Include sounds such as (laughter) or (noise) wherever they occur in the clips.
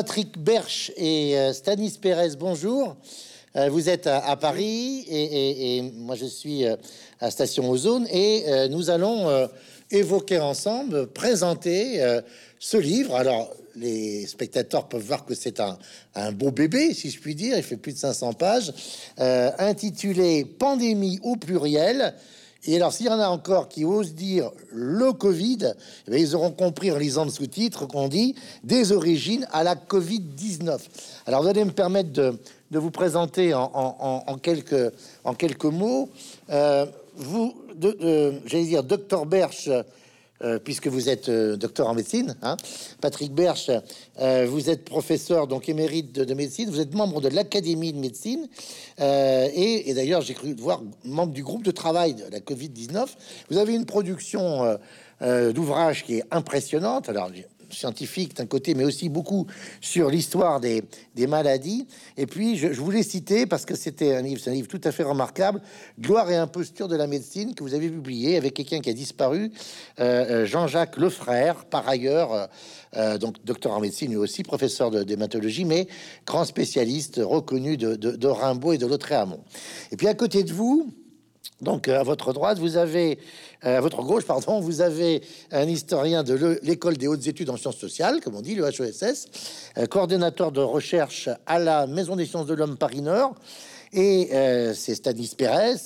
Patrick Berch et euh, Stanis Pérez, bonjour. Euh, vous êtes à, Paris et, moi je suis euh, à Station Ozone et nous allons évoquer ensemble, présenter ce livre. Alors les spectateurs peuvent voir que c'est un, un, beau bébé, si je puis dire, il fait plus de 500 pages, intitulé Pandémie au pluriel et alors, s'il y en a encore qui osent dire le Covid, eh ils auront compris en lisant le sous-titre qu'on dit des origines à la Covid-19. Alors, vous allez me permettre de, vous présenter en, quelques, en quelques mots. Euh, vous, j'allais dire, docteur Berche, euh, puisque vous êtes euh, docteur en médecine, hein. Patrick Berche, euh, vous êtes professeur donc émérite de, médecine, vous êtes membre de l'Académie de médecine, et, et d'ailleurs j'ai cru voir membre du groupe de travail de la Covid-19. Vous avez une production d'ouvrages qui est impressionnante. Alors scientifique d'un côté, mais aussi beaucoup sur l'histoire des, des, maladies. Et puis, je, voulais citer, parce que c'était un livre, un livre tout à fait remarquable, Gloire et imposture de la médecine, que vous avez publié avec quelqu'un qui a disparu, euh, euh, Jean-Jacques Lefrère, par ailleurs, euh, donc docteur en médecine, lui aussi professeur de d'hématologie, mais grand spécialiste reconnu de, de, de Rimbaud et de Lautréamont. Et puis, à côté de vous, donc à votre droite, vous avez euh, à votre gauche, pardon, vous avez un historien de l'école des hautes études en sciences sociales, comme on dit, le HESS, euh, coordonnateur de recherche à la Maison des sciences de l'homme Paris Nord, et euh, c'est Stanis Pérez.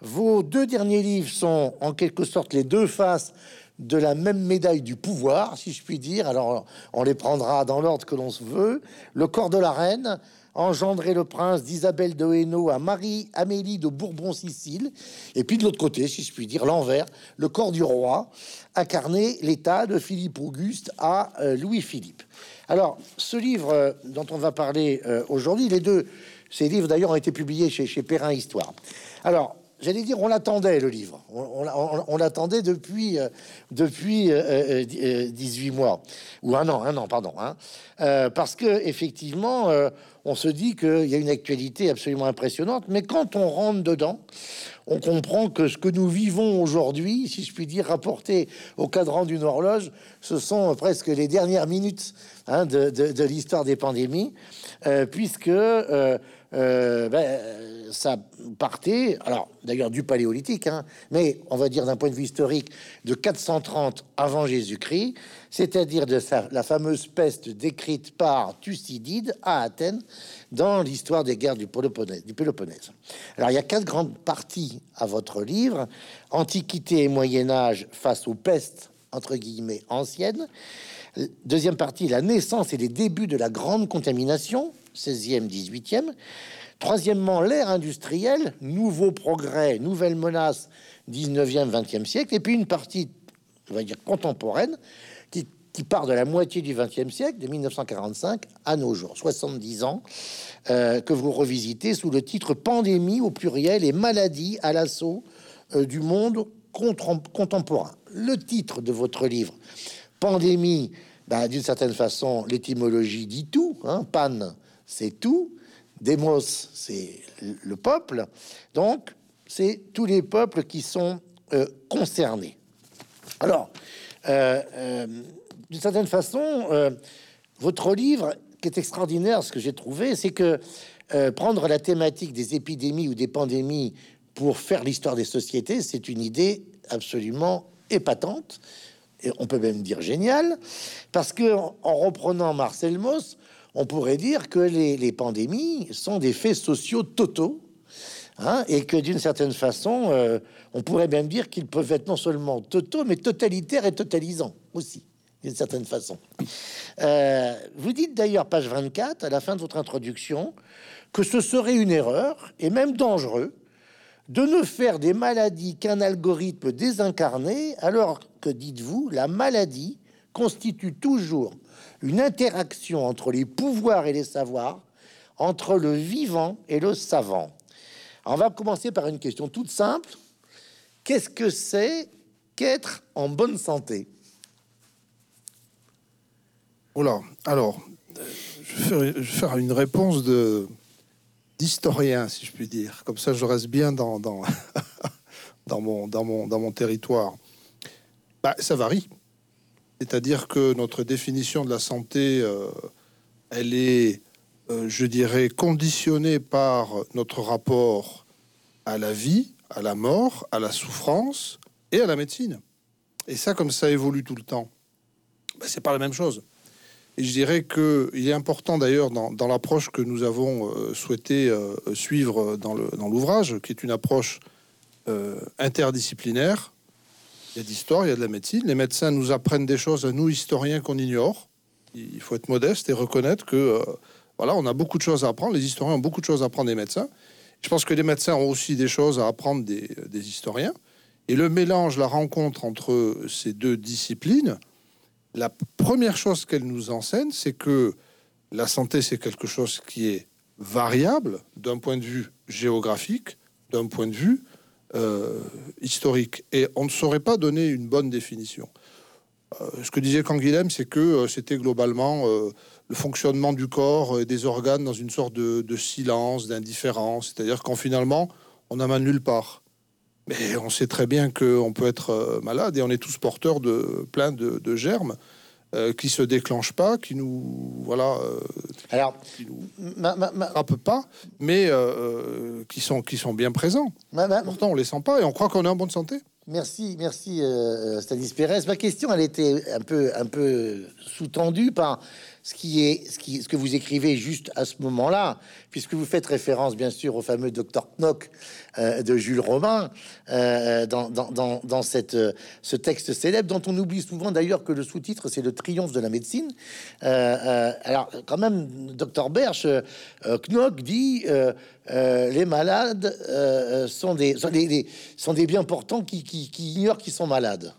Vos deux derniers livres sont en quelque sorte les deux faces de la même médaille du pouvoir, si je puis dire. Alors, on les prendra dans l'ordre que l'on se veut. Le corps de la reine, engendré le prince d'Isabelle de Hainaut à Marie-Amélie de Bourbon-Sicile. Et puis de l'autre côté, si je puis dire, l'envers, le corps du roi, incarné l'état de Philippe Auguste à euh, Louis-Philippe. Alors, ce livre euh, dont on va parler euh, aujourd'hui, les deux, ces livres d'ailleurs ont été publiés chez, Perrin Histoire. Alors, j'allais dire, on l'attendait le livre. On, l'attendait depuis, depuis 18 euh, euh, mois ou un an, un an, pardon. Hein. parce que effectivement, on se dit qu'il y a une actualité absolument impressionnante. Mais quand on rentre dedans, on comprend que ce que nous vivons aujourd'hui, si je puis dire, rapporté au cadran d'une horloge, ce sont presque les dernières minutes hein, de, l'histoire des pandémies, puisque euh, ben, ça partait, alors d'ailleurs du paléolithique, hein, mais on va dire d'un point de vue historique, de 430 avant Jésus-Christ, c'est-à-dire de la fameuse peste décrite par Thucydide à Athènes dans l'histoire des guerres du Péloponnèse. Alors il y a quatre grandes parties à votre livre Antiquité et Moyen Âge face aux pestes entre guillemets anciennes. Deuxième partie, la naissance et les débuts de la grande contamination, 16e, 18e. Troisièmement, l'ère industrielle, nouveaux progrès, nouvelles menaces, 19e, 20e siècle. Et puis une partie, on va dire, contemporaine, qui, part de la moitié du 20e siècle, de 1945 à nos jours, 70 ans, euh, que vous revisitez sous le titre Pandémie au pluriel et maladie à l'assaut euh, du monde contemporain. Le titre de votre livre, Pandémie, bah, d'une certaine façon, l'étymologie dit tout. Hein, pan, c'est tout. Demos, c'est le peuple. Donc, c'est tous les peuples qui sont euh, concernés. Alors, d'une certaine façon, votre livre, qui est extraordinaire, ce que j'ai trouvé, c'est que prendre la thématique des épidémies ou des pandémies pour faire l'histoire des sociétés, c'est une idée absolument épatante, et on peut même dire géniale, parce que en reprenant Marcel Mauss, on pourrait dire que les, pandémies sont des faits sociaux totaux, hein, et que d'une certaine façon, euh, on pourrait même dire qu'ils peuvent être non seulement totaux, mais totalitaires et totalisants aussi, d'une certaine façon. Euh, vous dites d'ailleurs, page 24, à la fin de votre introduction, que ce serait une erreur, et même dangereux, de ne faire des maladies qu'un algorithme désincarné, alors que, dites-vous, la maladie constitue toujours une interaction entre les pouvoirs et les savoirs, entre le vivant et le savant. on va commencer par une question toute simple. Qu'est-ce que c'est qu'être en bonne santé? Alors, je vais, faire, une réponse d'historien, si je puis dire. Comme ça, je reste bien dans, (laughs) dans, mon, dans, mon, dans mon territoire. Bah, ça varie. C'est-à-dire que notre définition de la santé euh, elle est, euh, je dirais, conditionnée par notre rapport à la vie, à la mort, à la souffrance et à la médecine. Et ça, comme ça évolue tout le temps, ben, c'est pas la même chose. Et je dirais qu'il est important d'ailleurs dans, l'approche que nous avons euh, souhaité euh, suivre dans l'ouvrage, qui est une approche euh, interdisciplinaire. Il y a d'histoire, il y a de la médecine. Les médecins nous apprennent des choses à nous, historiens, qu'on ignore. Il faut être modeste et reconnaître que voilà, on a beaucoup de choses à apprendre. Les historiens ont beaucoup de choses à apprendre des médecins. Je pense que les médecins ont aussi des choses à apprendre des historiens. Et le mélange, la rencontre entre ces deux disciplines, la première chose qu'elle nous enseigne, c'est que la santé, c'est quelque chose qui est variable d'un point de vue géographique, d'un point de vue euh, historique. Et on ne saurait pas donner une bonne définition. Euh, ce que disait Canguilhem, c'est que euh, c'était globalement le fonctionnement du corps et des organes dans une sorte de, silence, d'indifférence. C'est-à-dire qu'en finalement, on n'a mal nulle part. Mais on sait très bien qu'on peut être euh, malade et on est tous porteurs de plein de, germes euh, qui se déclenchent pas, qui nous voilà, euh, alors qui nous pas, mais qui sont qui sont bien présents. Pourtant, on les sent pas et on croit qu'on est en bonne santé. Merci, merci Stanis Pérez. Ma question, elle était un peu un peu sous-tendue par ce qui est ce, que vous écrivez juste à ce moment-là, puisque vous faites référence bien sûr au fameux docteur Knock euh, de Jules Romain euh, dans, cette, euh, ce texte célèbre, dont on oublie souvent d'ailleurs que le sous-titre c'est le triomphe de la médecine. alors quand même, docteur Berch, Knock dit les malades sont des sont des, sont des bien portants qui, qui ignorent qu'ils sont malades.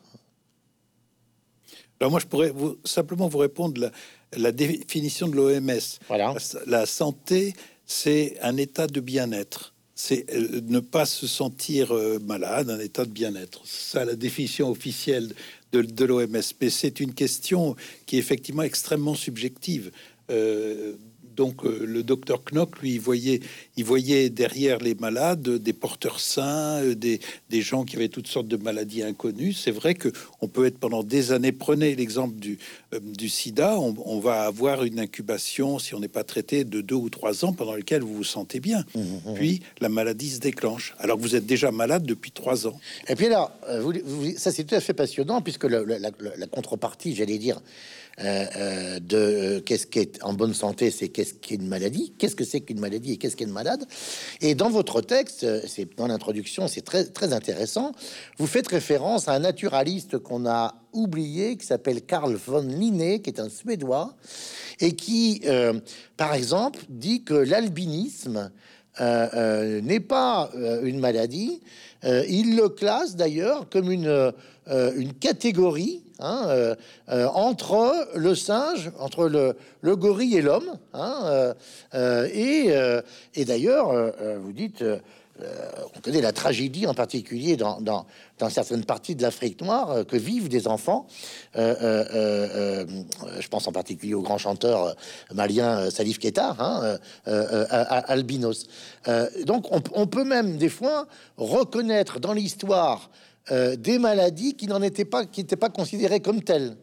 Alors moi, je pourrais vous, simplement vous répondre la, la définition de l'OMS. Voilà. La, santé, c'est un état de bien-être. C'est euh, ne pas se sentir euh, malade, un état de bien-être. Ça, la définition officielle de, de l'OMS. Mais c'est une question qui est effectivement extrêmement subjective. Euh, donc euh, le docteur Knock, lui, il voyait, il voyait derrière les malades des porteurs sains, euh, des, des gens qui avaient toutes sortes de maladies inconnues. C'est vrai que on peut être pendant des années. Prenez l'exemple du, euh, du SIDA. On, va avoir une incubation si on n'est pas traité de deux ou trois ans pendant lequel vous vous sentez bien. Mmh, mmh, mmh. Puis la maladie se déclenche. Alors que vous êtes déjà malade depuis trois ans. Et puis là, ça c'est tout à fait passionnant puisque la contrepartie, j'allais dire euh, euh, de euh, qu'est-ce qui est en bonne santé, c'est qu'est-ce qui est une maladie, qu'est-ce que c'est qu'une maladie et qu'est-ce qui est une malade. Et dans votre texte, c'est dans l'introduction, c'est très très intéressant. Vous faites référence à un naturaliste qu'on a oublié, qui s'appelle Carl von Linné, qui est un Suédois, et qui, par exemple, dit que l'albinisme n'est pas une maladie. il le classe d'ailleurs comme une, une catégorie Hein, euh, euh, entre le singe, entre le, le gorille et l'homme. Hein, euh, et, d'ailleurs, vous dites, on connaît la tragédie en particulier dans, certaines parties de l'Afrique noire que vivent des enfants. je pense en particulier au grand chanteur malien Salif Keita, hein, albinos. donc on, on, peut même des fois reconnaître dans l'histoire euh, des maladies qui n'en étaient pas, qui n'étaient pas considérées comme telles.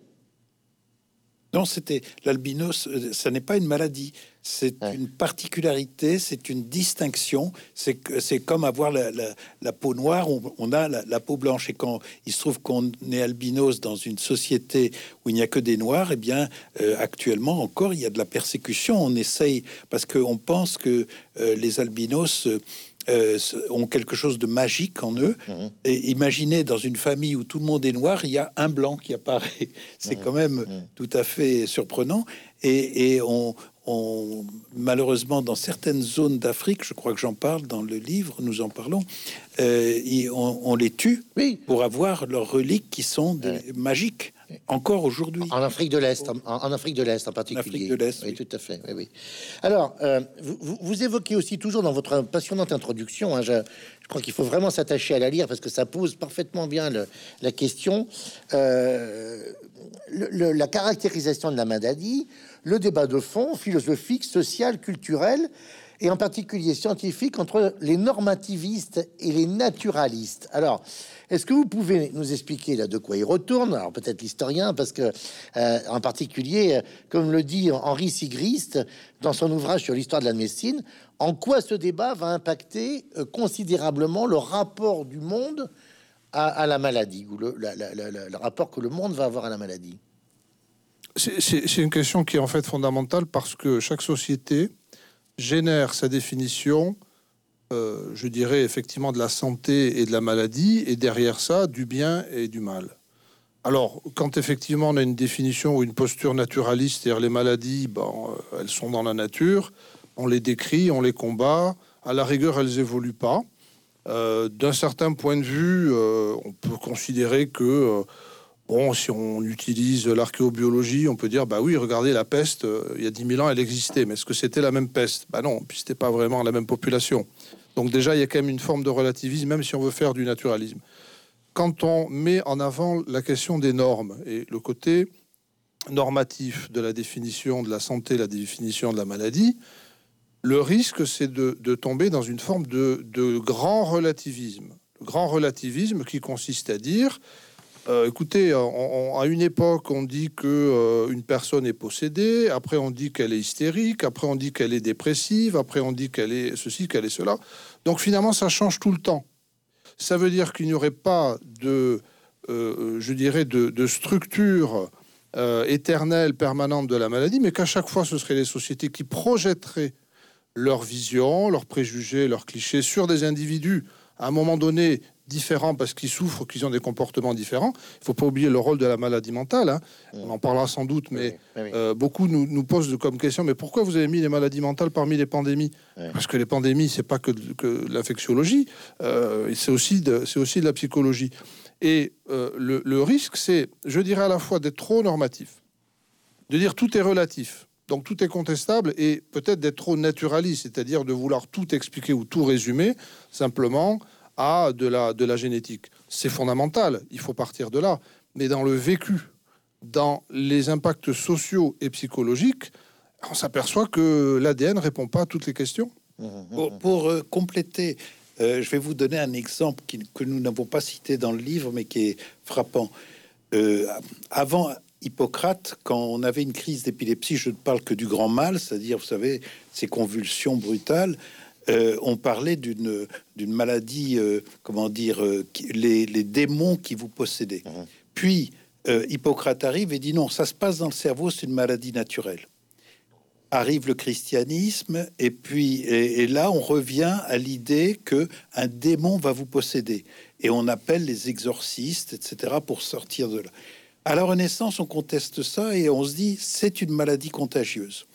Non, c'était l'albinos. Euh, ça n'est pas une maladie. C'est une particularité, c'est une distinction. C'est c'est comme avoir la, peau noire. On, a la, peau blanche. Et quand il se trouve qu'on est albinos dans une société où il n'y a que des noirs, eh bien, euh, actuellement encore, il y a de la persécution. On essaye parce qu'on pense que les albinos euh, ont quelque chose de magique en eux. Mhm. Et imaginez dans une famille où tout le monde est noir, il y a un blanc qui apparaît. (laughs) C'est mhm. quand même mhm. tout à fait surprenant. Et, on, malheureusement, dans certaines zones d'Afrique, je crois que j'en parle dans le livre, nous en parlons, euh, on, les tue pour avoir leurs reliques qui sont magiques. Encore aujourd'hui. En Afrique de l'Est, en, Afrique de l'Est en particulier. de l'Est, oui, tout à fait. Oui, Alors, euh, vous, évoquez aussi toujours dans votre passionnante introduction, hein, je, crois qu'il faut vraiment s'attacher à la lire parce que ça pose parfaitement bien la question, euh, la caractérisation de la maladie, le débat de fond, philosophique, social, culturel, et en particulier scientifique, entre les normativistes et les naturalistes. Alors, est-ce que vous pouvez nous expliquer là de quoi il retourne? Alors peut-être l'historien, parce que euh, en particulier, comme le dit Henri Sigrist dans son ouvrage sur l'histoire de la médecine, en quoi ce débat va impacter euh, considérablement le rapport du monde à, la maladie ou le, le rapport que le monde va avoir à la maladie? C'est une question qui est en fait fondamentale parce que chaque société génère sa définition euh, je dirais effectivement de la santé et de la maladie, et derrière ça, du bien et du mal. Alors, quand effectivement on a une définition ou une posture naturaliste, c'est-à-dire les maladies, euh, elles sont dans la nature, on les décrit, on les combat, à la rigueur, elles évoluent pas. Euh, d'un certain point de vue, on peut considérer que, bon, si on utilise l'archéobiologie, on peut dire, bah oui, regardez, la peste, il y a 10 000 ans, elle existait, mais est-ce que c'était la même peste? Bah non, puis c'était pas vraiment la même population. Donc déjà, il y a quand même une forme de relativisme, même si on veut faire du naturalisme. Quand on met en avant la question des normes et le côté normatif de la définition de la santé, la définition de la maladie, le risque, c'est de, tomber dans une forme de, de grand relativisme. Grand relativisme qui consiste à dire euh, écoutez, à une époque, on dit que euh, une personne est possédée, après on dit qu'elle est hystérique, après on dit qu'elle est dépressive, après on dit qu'elle est ceci, qu'elle est cela. Donc finalement, ça change tout le temps. Ça veut dire qu'il n'y aurait pas de, euh, je dirais, de, structure éternelle, permanente de la maladie, mais qu'à chaque fois, ce seraient les sociétés qui projetteraient leur vision, leurs préjugés, leurs clichés sur des individus à un moment donné différents parce qu'ils souffrent, qu'ils ont des comportements différents. Il faut pas oublier le rôle de la maladie mentale. Hein. On en parlera sans doute, mais euh, beaucoup nous, nous, posent comme question mais pourquoi vous avez mis les maladies mentales parmi les pandémies Parce que les pandémies, c'est pas que, que l'infectiologie, euh, c'est aussi de, aussi de la psychologie. Et euh, le, le risque, c'est, je dirais à la fois d'être trop normatif, de dire tout est relatif. Donc tout est contestable et peut-être d'être trop naturaliste, c'est-à-dire de vouloir tout expliquer ou tout résumer simplement à de la, de la génétique. C'est fondamental, il faut partir de là. Mais dans le vécu, dans les impacts sociaux et psychologiques, on s'aperçoit que l'ADN ne répond pas à toutes les questions. Pour, euh, compléter, euh, je vais vous donner un exemple que nous n'avons pas cité dans le livre, mais qui est frappant. Euh, avant Hippocrate, quand on avait une crise d'épilepsie, je ne parle que du grand mal, c'est-à-dire, vous savez, ces convulsions brutales, euh, on parlait d'une d'une maladie, euh, comment dire, euh, les, démons qui vous possédaient. Mmh. Puis Hippocrate arrive et dit non, ça se passe dans le cerveau, c'est une maladie naturelle. Arrive le christianisme et puis et, là on revient à l'idée que un démon va vous posséder et on appelle les exorcistes, etc. pour sortir de là. À la Renaissance, on conteste ça et on se dit c'est une maladie contagieuse.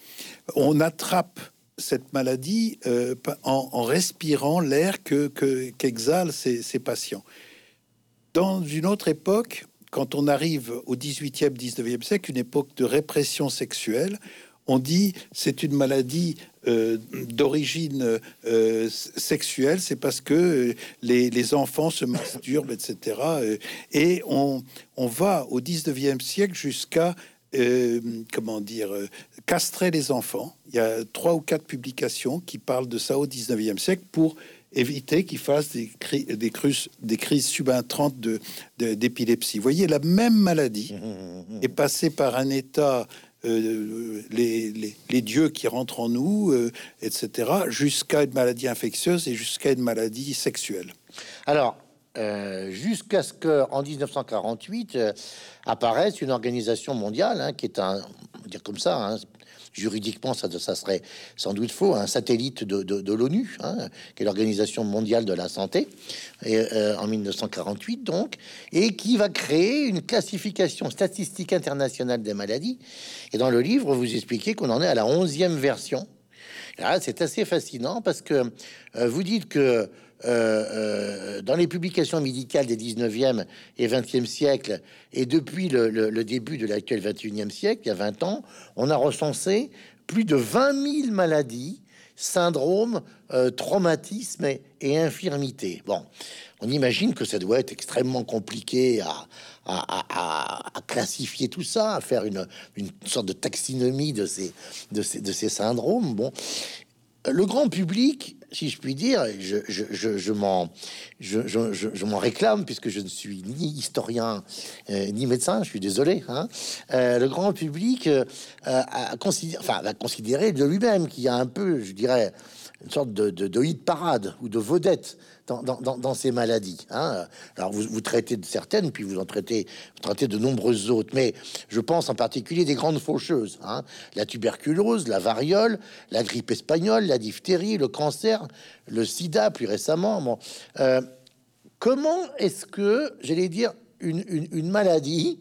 On attrape cette maladie euh, en, respirant l'air que qu'exhalent ces, patients. Dans une autre époque, quand on arrive au 18e, 19e siècle, une époque de répression sexuelle, on dit c'est une maladie euh, d'origine euh, sexuelle, c'est parce que les, enfants se masturbent, etc. Et on, on va au 19e siècle jusqu'à euh, comment dire, euh, castrer les enfants. Il y a trois ou quatre publications qui parlent de ça au 19e siècle pour éviter qu'ils fassent des, des, des crises subintrantes d'épilepsie. De, Vous voyez, la même maladie mmh, mmh, mmh, est passée par un état, euh, les, les, dieux qui rentrent en nous, etc., jusqu'à une maladie infectieuse et jusqu'à une maladie sexuelle. Alors, euh, jusqu'à ce qu'en 1948 euh, apparaisse une organisation mondiale hein, qui est un, dire comme ça, hein, juridiquement ça, serait sans doute faux, un satellite de, l'ONU, hein, qui est l'Organisation mondiale de la santé, et, euh, en 1948 donc, et qui va créer une classification statistique internationale des maladies. Et dans le livre, vous expliquez qu'on en est à la onzième version. C'est assez fascinant parce que vous dites que euh, euh, dans les publications médicales des 19e et 20e siècles, et depuis le, début de l'actuel 21e siècle, il y a 20 ans, on a recensé plus de 20 000 maladies, syndromes, euh, traumatismes et, infirmités. Bon, on imagine que ça doit être extrêmement compliqué à, classifier tout ça, à faire une, sorte de taxinomie de ces, de ces, syndromes. Bon, le grand public, si je puis dire, je, je, je, je m'en réclame puisque je ne suis ni historien euh, ni médecin, je suis désolé. Hein, euh, le grand public euh, a considéré, enfin, va considérer de lui-même qu'il y a un peu, je dirais, une sorte de, de, de hit parade ou de vedette dans, ces maladies. Hein. Alors vous, traitez de certaines, puis vous en traitez, de nombreuses autres. Mais je pense en particulier des grandes faucheuses. Hein. La tuberculose, la variole, la grippe espagnole, la diphtérie, le cancer, le sida plus récemment. Euh, comment est-ce que, j'allais dire, une, maladie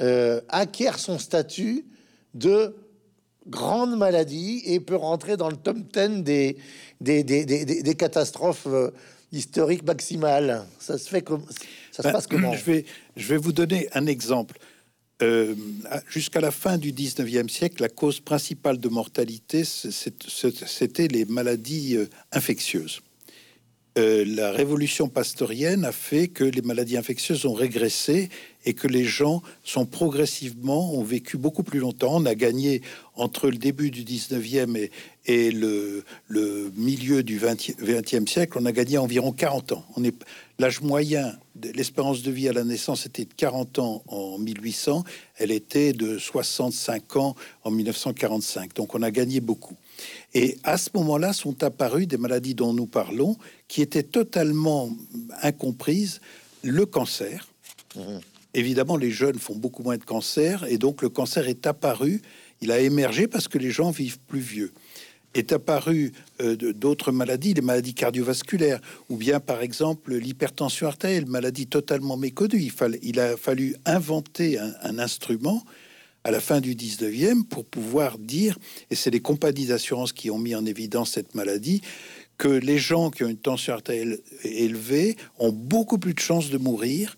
euh, acquiert son statut de grande maladie et peut rentrer dans le top 10 des, catastrophes historiques maximales. Ça se fait comme ça se Ben, passe comment je, vais, je vais vous donner un exemple. Euh, Jusqu'à la fin du 19e siècle, la cause principale de mortalité, c'était les maladies euh, infectieuses. Euh, la révolution pastorienne a fait que les maladies infectieuses ont régressé et que les gens sont progressivement ont vécu beaucoup plus longtemps. On a gagné entre le début du 19e et, le, milieu du 20e, 20e siècle, on a gagné environ 40 ans. On est l'âge moyen l'espérance de vie à la naissance était de 40 ans en 1800, elle était de 65 ans en 1945. Donc on a gagné beaucoup. Et à ce moment-là sont apparues des maladies dont nous parlons qui étaient totalement incomprises. Le cancer. Évidemment, les jeunes font beaucoup moins de cancer et donc le cancer est apparu. Il a émergé parce que les gens vivent plus vieux. Est apparu euh, d'autres maladies, les maladies cardiovasculaires, ou bien par exemple l'hypertension artérielle, maladie totalement méconnue. Il a fallu inventer un, un instrument à la fin du 19e pour pouvoir dire, et c'est les compagnies d'assurance qui ont mis en évidence cette maladie, que les gens qui ont une tension artérielle élevée ont beaucoup plus de chances de mourir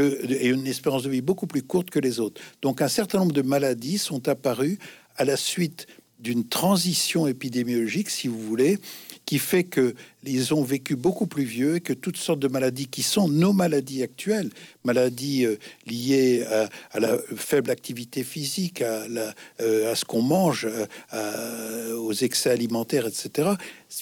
et une espérance de vie beaucoup plus courte que les autres. Donc un certain nombre de maladies sont apparues à la suite d'une transition épidémiologique, si vous voulez, qui fait que ils ont vécu beaucoup plus vieux et que toutes sortes de maladies qui sont nos maladies actuelles, maladies euh, liées à, la faible activité physique, à, euh, ce qu'on mange, euh, aux excès alimentaires, etc.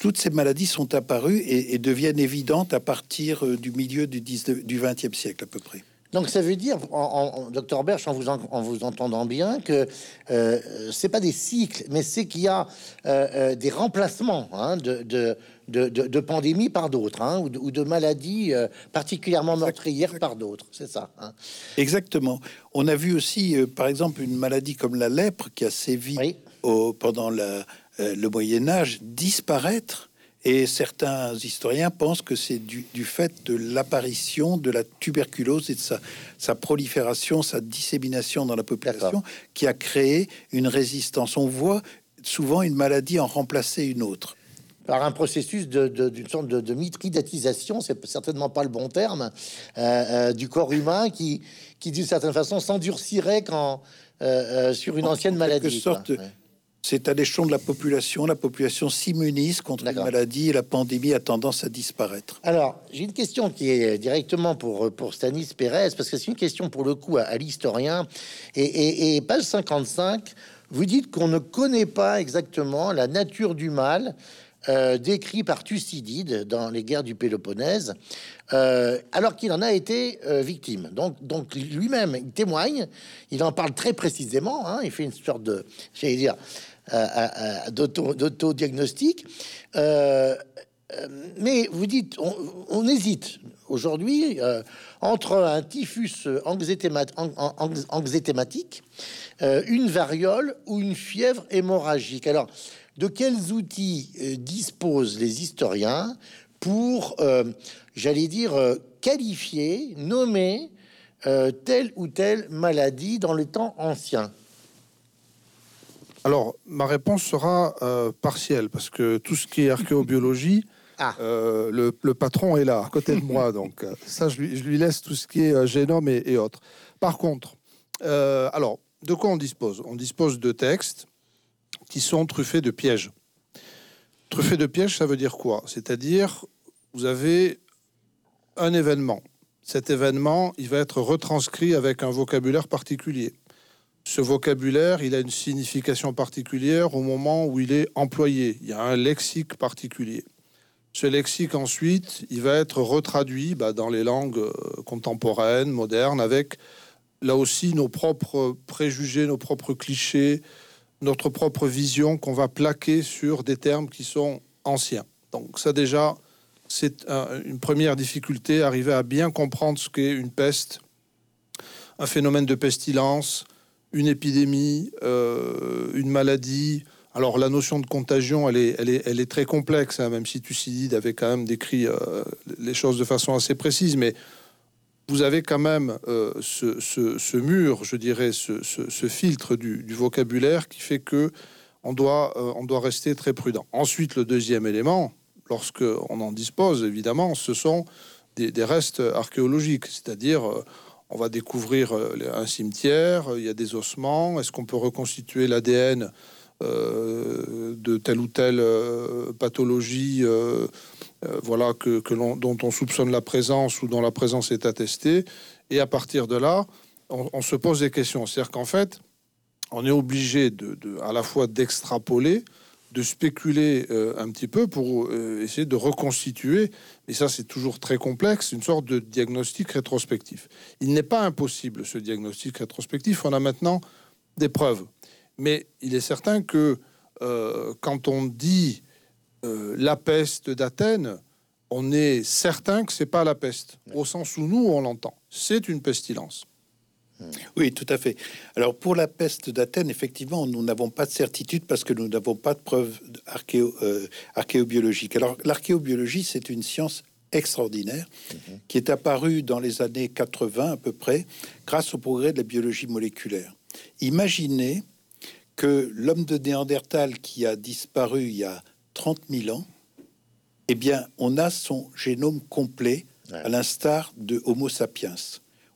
Toutes ces maladies sont apparues et, deviennent évidentes à partir du milieu du, 19 du 20e siècle à peu près. Donc ça veut dire, en, en- docteur Berch, en vous, en, en vous entendant bien, que euh, c'est pas des cycles, mais c'est qu'il y a euh, euh, des remplacements hein, de, de, de, de- de pandémies par d'autres, hein, ou, de, ou de maladies euh, particulièrement meurtrières par d'autres. C'est ça. hein. Exactement. On a vu aussi, par exemple, une maladie comme la lèpre qui a sévi Oui. au- pendant la- le Moyen Âge disparaître. Et certains historiens pensent que c'est du, du fait de l'apparition de la tuberculose et de sa, sa prolifération, sa dissémination dans la population qui a créé une résistance. On voit souvent une maladie en remplacer une autre. Par un processus d'une sorte de, de mitridatisation, c'est certainement pas le bon terme, euh, euh, du corps humain qui, qui d'une certaine façon s'endurcirait quand euh, sur une En- ancienne en maladie. sorte, Ouais. C'est à l'échelon de la population. La population s'immunise contre les D'accord. maladies et la pandémie a tendance à disparaître. Alors, j'ai une question qui est directement pour, pour Stanis Pérez, parce que c'est une question pour le coup à, à l'historien. Et, et- et page 55, vous dites qu'on ne connaît pas exactement la nature du mal euh, décrit par Thucydide dans les guerres du Péloponnèse, euh, alors qu'il en a été euh, victime. Donc, donc lui-même, il témoigne, il en parle très précisément, hein, il fait une sorte de, j'allais dire, d'auto- d'auto-diagnostic. Euh, euh, mais vous dites, on, hésite aujourd'hui euh, entre un typhus anxétéma- an- an- anx- anxétématique, euh, une variole ou une fièvre hémorragique. Alors, de quels outils disposent les historiens pour, j'allais dire, qualifier, nommer telle ou telle maladie dans le temps ancien? Alors, ma réponse sera euh, partielle, parce que tout ce qui est archéobiologie, (laughs) Ah. euh, le, le patron est là, à côté de moi. Donc, euh, ça, je lui, je lui laisse tout ce qui est génome et, et autres. Par contre, euh, alors, de quoi on dispose? On dispose de textes qui sont truffés de pièges. Truffés de pièges, ça veut dire quoi? C'est-à-dire, vous avez un événement. Cet événement, il va être retranscrit avec un vocabulaire particulier. Ce vocabulaire, il a une signification particulière au moment où il est employé. Il y a un lexique particulier. Ce lexique, ensuite, il va être retraduit bah, dans les langues euh, contemporaines, modernes, avec là aussi nos propres préjugés, nos propres clichés, notre propre vision qu'on va plaquer sur des termes qui sont anciens. Donc ça déjà, c'est une première difficulté, arriver à bien comprendre ce qu'est une peste, un phénomène de pestilence, une épidémie, euh, une maladie. Alors la notion de contagion, elle est, très complexe, hein, même si Thucydide avait quand même décrit euh, les choses de façon assez précise, mais vous avez quand même euh, ce, mur, je dirais, ce, filtre du, vocabulaire qui fait que on doit rester très prudent. Ensuite, le deuxième élément, lorsque on en dispose, évidemment, ce sont des, des restes archéologiques, c'est-à-dire on va découvrir euh, un cimetière, il y a des ossements, est-ce qu'on peut reconstituer l'ADN euh, de telle ou telle euh, pathologie voilà, que, dont on soupçonne la présence ou dont la présence est attestée. Et à partir de là, on, se pose des questions. C'est-à-dire qu'en fait, on est obligé à la fois d'extrapoler, de spéculer euh, un petit peu pour euh, essayer de reconstituer, et ça c'est toujours très complexe, une sorte de diagnostic rétrospectif. Il n'est pas impossible ce diagnostic rétrospectif, on a maintenant des preuves. Mais il est certain que euh, quand on dit la peste d'Athènes, on est certain que c'est pas la peste, au sens où nous on l'entend. C'est une pestilence. Oui, tout à fait. Alors pour la peste d'Athènes, effectivement, nous n'avons pas de certitude parce que nous n'avons pas de preuves archéo, euh, archéobiologiques. Alors l'archéobiologie, c'est une science extraordinaire mhm. qui est apparue dans les années 80 à peu près grâce au progrès de la biologie moléculaire. Imaginez que l'homme de Néandertal qui a disparu il y a 30 000 ans, eh bien, on a son génome complet à l'instar de Homo sapiens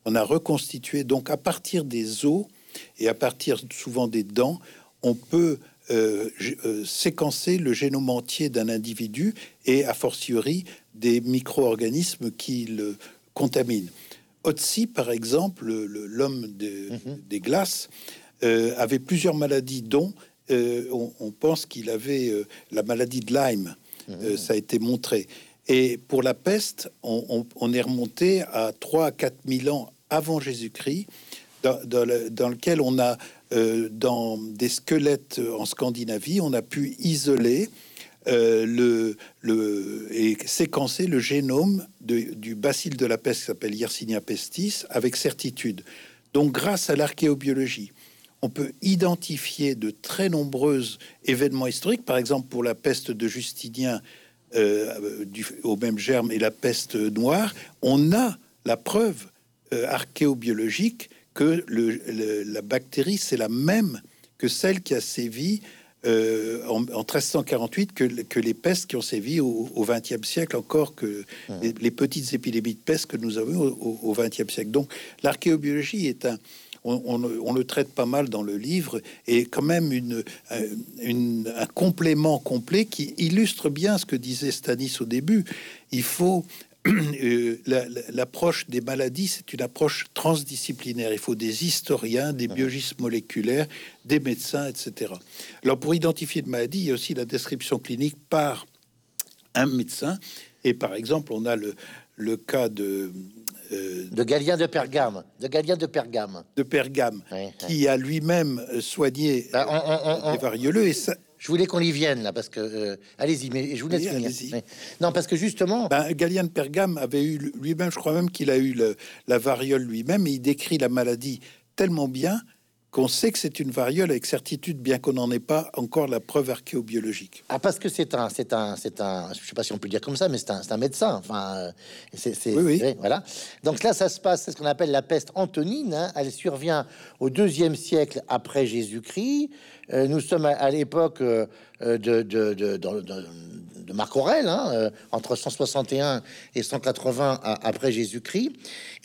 on a reconstitué, donc à partir des os et à partir souvent des dents, on peut euh, euh, séquencer le génome entier d'un individu et a fortiori des micro-organismes qui le contaminent. Otzi, par exemple, l'homme mhm. des glaces, euh, avait plusieurs maladies, dont on, pense qu'il avait la maladie de Lyme. Mhm. ça a été montré. Et pour la peste, on, on, est remonté à 3 à 4 000 ans avant Jésus-Christ, dans, lequel on a, euh, dans des squelettes en Scandinavie, on a pu isoler euh, le, le, et séquencer le génome du bacille de la peste qui s'appelle Yersinia pestis avec certitude. Donc, grâce à l'archéobiologie, on peut identifier de très nombreux événements historiques. Par exemple, pour la peste de Justinien, euh, du, au même germe, et la peste noire, on a la preuve euh, archéobiologique que la bactérie, c'est la même que celle qui a sévi euh, en, 1348 que, les pestes qui ont sévi au XXe siècle, encore que les, petites épidémies de peste que nous avons au XXe siècle. Donc l'archéobiologie est un... On, le traite pas mal dans le livre, et quand même une, un complément complet qui illustre bien ce que disait Stanis au début. Il faut Euh, l'approche des maladies, c'est une approche transdisciplinaire. Il faut des historiens, des biologistes moléculaires, des médecins, etc. Alors, pour identifier une maladie, il y a aussi la description clinique par un médecin. Et par exemple, on a le, le cas de euh, de Galien de Pergame, de Galien de Pergame, de Pergame, qui a lui-même soigné bah, les varioleux. Et ça, je voulais qu'on y vienne là parce que euh, allez-y, mais je vous laisse finir. Non, parce que justement, ben, Galien de Pergame avait eu lui-même, je crois même qu'il a eu la variole lui-même, et il décrit la maladie tellement bien qu'on sait que c'est une variole avec certitude, bien qu'on n'en ait pas encore la preuve archéobiologique. Ah, parce que c'est un, c'est un, c'est un, je sais pas si on peut le dire comme ça, mais c'est un, un, médecin. Enfin, euh, c'est, oui, oui. voilà. Donc là, ça se passe, c'est ce qu'on appelle la peste antonine. Hein. Elle survient au deuxième siècle après Jésus-Christ. Euh, nous sommes à, l'époque euh, de, de, Marc Aurèle, hein, entre 161 et 180 après Jésus-Christ.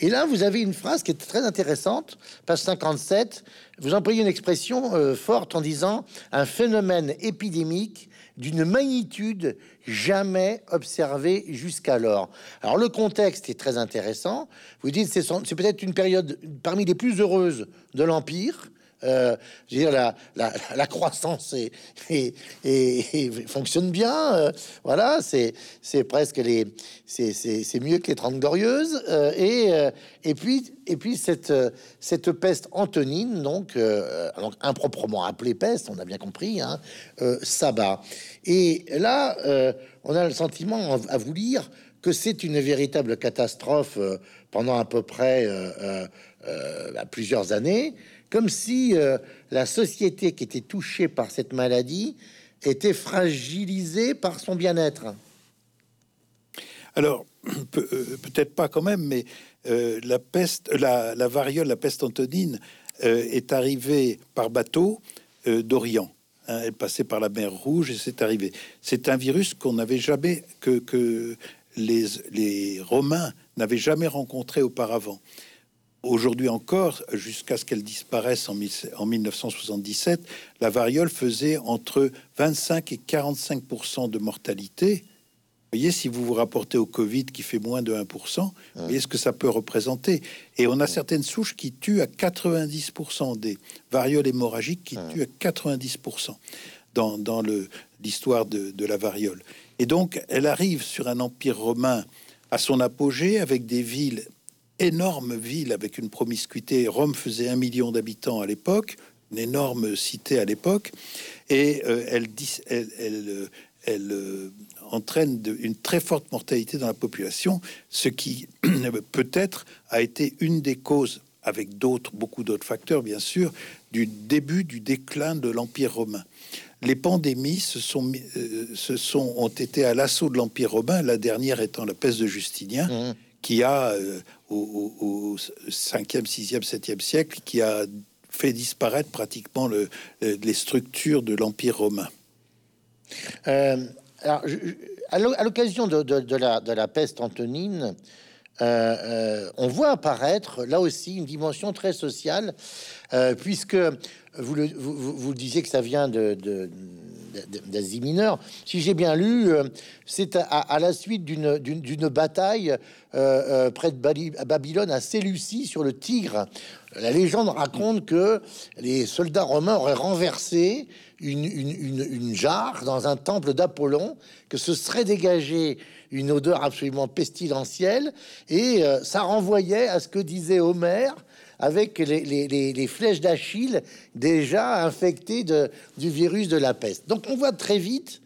Et là, vous avez une phrase qui est très intéressante, page 57 vous employez une expression euh, forte en disant un phénomène épidémique d'une magnitude jamais observée jusqu'alors. Alors le contexte est très intéressant. Vous dites c'est peut-être une période parmi les plus heureuses de l'Empire. Euh, je veux dire, la, la, croissance et, et, et, fonctionne bien. Euh, voilà, c'est presque les c'est mieux que les Trente Glorieuses. Euh, et et puis et puis cette cette peste antonine, donc, donc improprement appelée peste, on a bien compris, hein, s'abat. Et là, on a le sentiment à vous lire que c'est une véritable catastrophe pendant à peu près bah, plusieurs années comme si euh, la société qui était touchée par cette maladie était fragilisée par son bien-être. Alors, (clears throat) euh, peut-être pas quand même, mais euh, la peste, la, variole, la peste antonine, est arrivée par bateau d'Orient. Hein. elle passait par la mer Rouge et c'est arrivé. C'est un virus qu'on n'avait jamais, que, les Romains n'avaient jamais rencontré auparavant. Aujourd'hui encore, jusqu'à ce qu'elle disparaisse en, 1977, la variole faisait entre 25 et 45 de mortalité. Vous voyez, si vous vous rapportez au Covid qui fait moins de 1 vous voyez ce que ça peut représenter. Et on a certaines souches qui tuent à 90% des varioles hémorragiques qui tuent à 90 dans, dans l'histoire de, de la variole. Et donc, elle arrive sur un empire romain à son apogée avec des villes énorme ville avec une promiscuité. Rome faisait un million d'habitants à l'époque, une énorme cité à l'époque, et euh, elle, elle, elle euh, entraîne une très forte mortalité dans la population, ce qui (clears throat) peut-être a été une des causes, avec d'autres, beaucoup d'autres facteurs bien sûr, du début du déclin de l'Empire romain. Les pandémies se sont, euh, se sont, ont été à l'assaut de l'Empire romain, la dernière étant la peste de Justinien. Mmh qui a, euh, au, 5e, 6e, 7e siècle, qui a fait disparaître pratiquement le, les structures de l'Empire romain. Euh, alors, à l'occasion de, de, la, de, la, peste antonine, euh, on voit apparaître là aussi une dimension très sociale, puisque vous le, vous, vous, disiez que ça vient de, d'Asie mineure. Si j'ai bien lu, euh, c'est à, la suite d'une bataille euh, euh, près de Babylone à Séleucie sur le Tigre. La légende raconte que les soldats romains auraient renversé une, jarre dans un temple d'Apollon, que ce serait dégagé une odeur absolument pestilentielle, et ça renvoyait à ce que disait Homère avec les, flèches d'Achille déjà infectées du virus de la peste. Donc on voit très vite,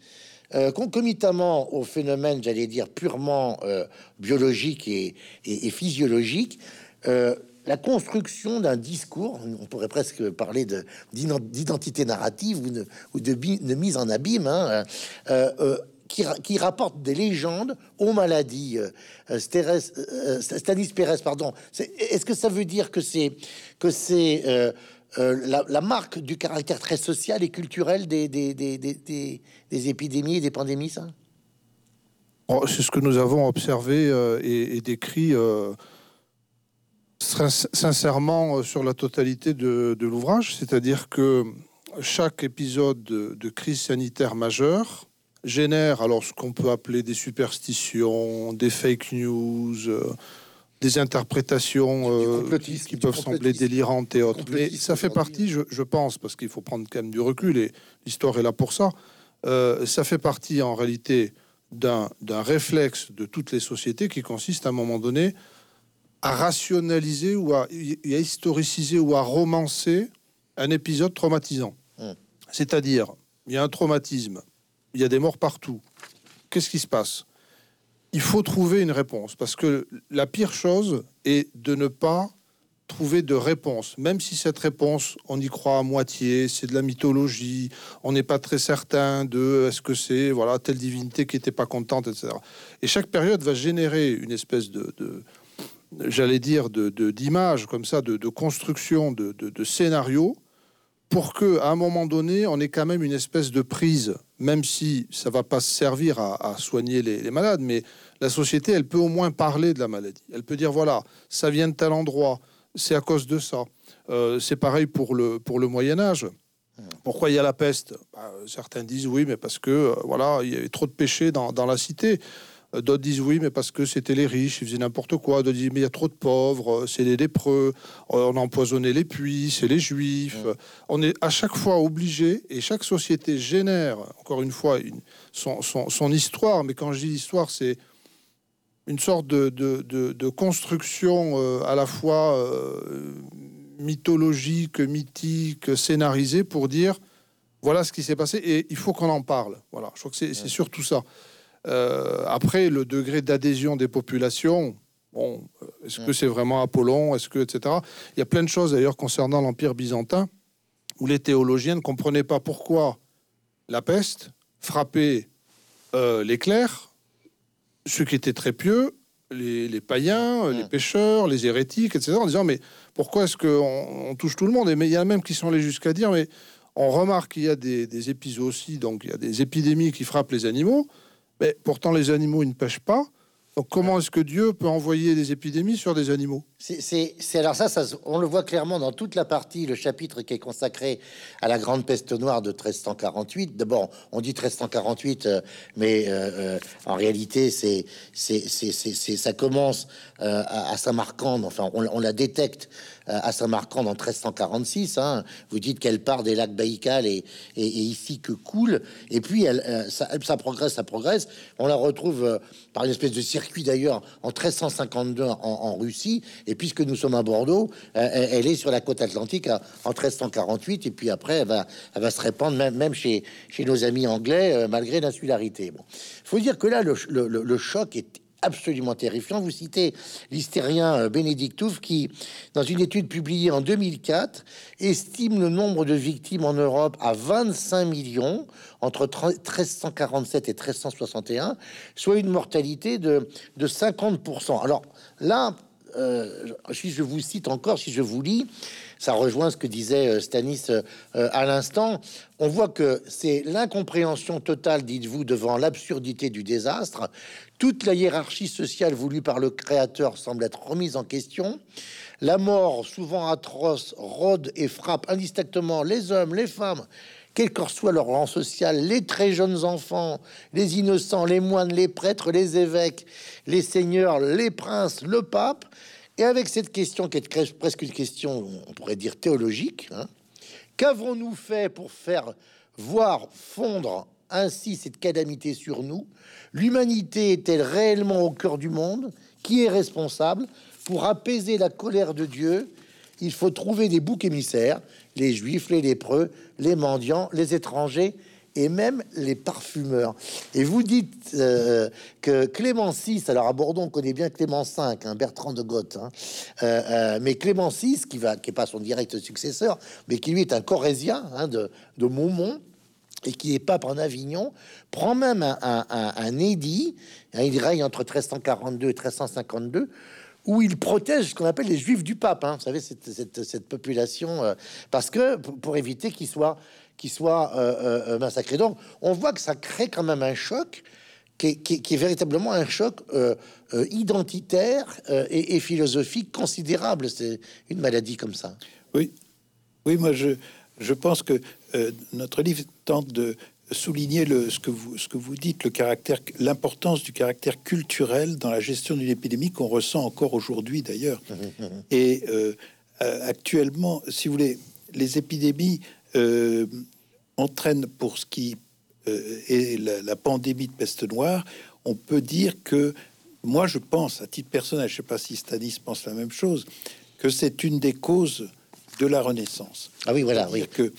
euh, concomitamment au phénomène, j'allais dire, purement euh, biologique et, physiologique, euh, la construction d'un discours, on pourrait presque parler d'identité narrative ou de, mise en abîme, hein, qui, rapporte des légendes aux maladies. Euh, euh, euh, Stanis Pérez, pardon. Est-ce que ça veut dire que c'est que c'est la, marque du caractère très social et culturel des, des, des, des épidémies et des pandémies, ça? Oh, C'est ce que nous avons observé et, décrit sincèrement sur la totalité de, de l'ouvrage, c'est-à-dire que chaque épisode de, de crise sanitaire majeure génère alors ce qu'on peut appeler des superstitions, des fake news, euh, des interprétations euh, qui, peuvent sembler délirantes et autres. Mais ça fait partie, je, pense, parce qu'il faut prendre quand même du recul et l'histoire est là pour ça. Euh, ça fait partie en réalité d'un réflexe de toutes les sociétés qui consiste à un moment donné à rationaliser ou à, à historiciser ou à romancer un épisode traumatisant. Hum. C'est-à-dire, il y a un traumatisme il y a des morts partout. Qu'est-ce qui se passe? Il faut trouver une réponse parce que la pire chose est de ne pas trouver de réponse, même si cette réponse, on y croit à moitié, c'est de la mythologie, on n'est pas très certain de est-ce que c'est voilà telle divinité qui n'était pas contente, etc. Et chaque période va générer une espèce de, j'allais dire, de d'image comme ça, de, construction, de, de, scénario pour que à un moment donné, on ait quand même une espèce de prise, même si ça va pas servir à, soigner les, malades, mais la société, elle peut au moins parler de la maladie. Elle peut dire voilà, ça vient de tel endroit, c'est à cause de ça. Euh, c'est pareil pour le pour le Moyen Âge. Pourquoi il y a la peste? Bah, Certains disent oui, mais parce que euh, voilà, il y avait trop de péchés dans, dans la cité. D'autres disent oui, mais parce que c'était les riches, ils faisaient n'importe quoi. D'autres disent mais il y a trop de pauvres, c'est les lépreux, on a empoisonné les puits, c'est les juifs. On est à chaque fois obligé, et chaque société génère, encore une fois, une, son, son, histoire. Mais quand je dis histoire, c'est une sorte de, de, de, construction euh, à la fois euh, mythologique, mythique, scénarisée pour dire voilà ce qui s'est passé et il faut qu'on en parle. Voilà, je crois que c'est surtout ça. Euh, après, le degré d'adhésion des populations, bon, est-ce que c'est vraiment Apollon Est-ce que, etc. Il y a plein de choses d'ailleurs concernant l'Empire byzantin où les théologiens ne comprenaient pas pourquoi la peste frappait euh, les clercs, ceux qui étaient très pieux, les, païens, les pêcheurs, les hérétiques, etc. En disant mais pourquoi est-ce qu'on on touche tout le monde? Et mais il y a même qui sont allés jusqu'à dire mais on remarque qu'il y a des, des épisodes aussi, donc il y a des épidémies qui frappent les animaux. Mais pourtant, les animaux, ils ne pêchent pas. Donc comment est-ce que Dieu peut envoyer des épidémies sur des animaux? C'est alors ça, on le voit clairement dans toute la partie, le chapitre qui est consacré à la grande peste noire de 1348. D'abord, on dit 1348, euh, mais euh, euh, en réalité, c'est ça commence à, Saint-Marcande. Enfin, on, on, la détecte à Saint-Marcande en 1346. Hein. Vous dites qu'elle part des lacs Baïkal et, et, ici que coule. Et puis, elle, ça, ça, progresse, ça progresse. On la retrouve par une espèce de circuit d'ailleurs en 1352 en, Russie. Et puisque nous sommes à Bordeaux, elle est sur la côte atlantique en 1348. Et puis après, elle va, se répandre même, chez, nos amis anglais, euh, malgré l'insularité. Bon, faut dire que là, le choc est absolument terrifiant. Vous citez l'hystérien euh, Bénédictouf qui, dans une étude publiée en 2004, estime le nombre de victimes en Europe à 25 millions entre 1347 et 1361, soit une mortalité de, de 50%. Alors là, euh, si je vous cite encore, si je vous lis, ça rejoint ce que disait euh, Stanis euh, à l'instant. On voit que c'est l'incompréhension totale, dites-vous, devant l'absurdité du désastre. Toute la hiérarchie sociale voulue par le Créateur semble être remise en question. La mort, souvent atroce, rôde et frappe indistinctement les hommes, les femmes, quel que soit leur rang social, les très jeunes enfants, les innocents, les moines, les prêtres, les évêques, les seigneurs, les princes, le pape. Et avec cette question qui est presque une question, on pourrait dire théologique, hein, qu'avons-nous fait pour faire voir fondre ainsi cette calamité sur nous? L'humanité est-elle réellement au cœur du monde? Qui est responsable Pour apaiser la colère de Dieu, il faut trouver des boucs émissaires, les juifs, les lépreux, les mendiants, les étrangers et même les parfumeurs. Et vous dites euh, que Clément VI, alors à Bordeaux, on connaît bien Clément V, hein, Bertrand de Goth, hein, euh, euh, mais Clément VI, qui va, qui est pas son direct successeur, mais qui lui est un corésien hein, de, de Maumont, et qui est pape en Avignon, prend même un, un, un, édit, il règne entre 1342 et 1352, où il protège ce qu'on appelle les juifs du pape, vous savez, cette, population, parce que pour, éviter qu'il soit qui soit euh, euh, massacré. Donc, on voit que ça crée quand même un choc qui est, véritablement un choc euh, identitaire et, philosophique considérable. C'est une maladie comme ça. Oui, oui, moi je pense que notre livre tente de souligner le, ce, que vous, ce que vous dites, le caractère, l'importance du caractère culturel dans la gestion d'une épidémie qu'on ressent encore aujourd'hui d'ailleurs. (laughs) et actuellement, si vous voulez, les épidémies euh, entraîne pour ce qui euh, est la, pandémie de peste noire, on peut dire que moi je pense, à titre personnel, je ne sais pas si Stanis pense la même chose, que c'est une des causes de la Renaissance. Ah oui, voilà, oui. Que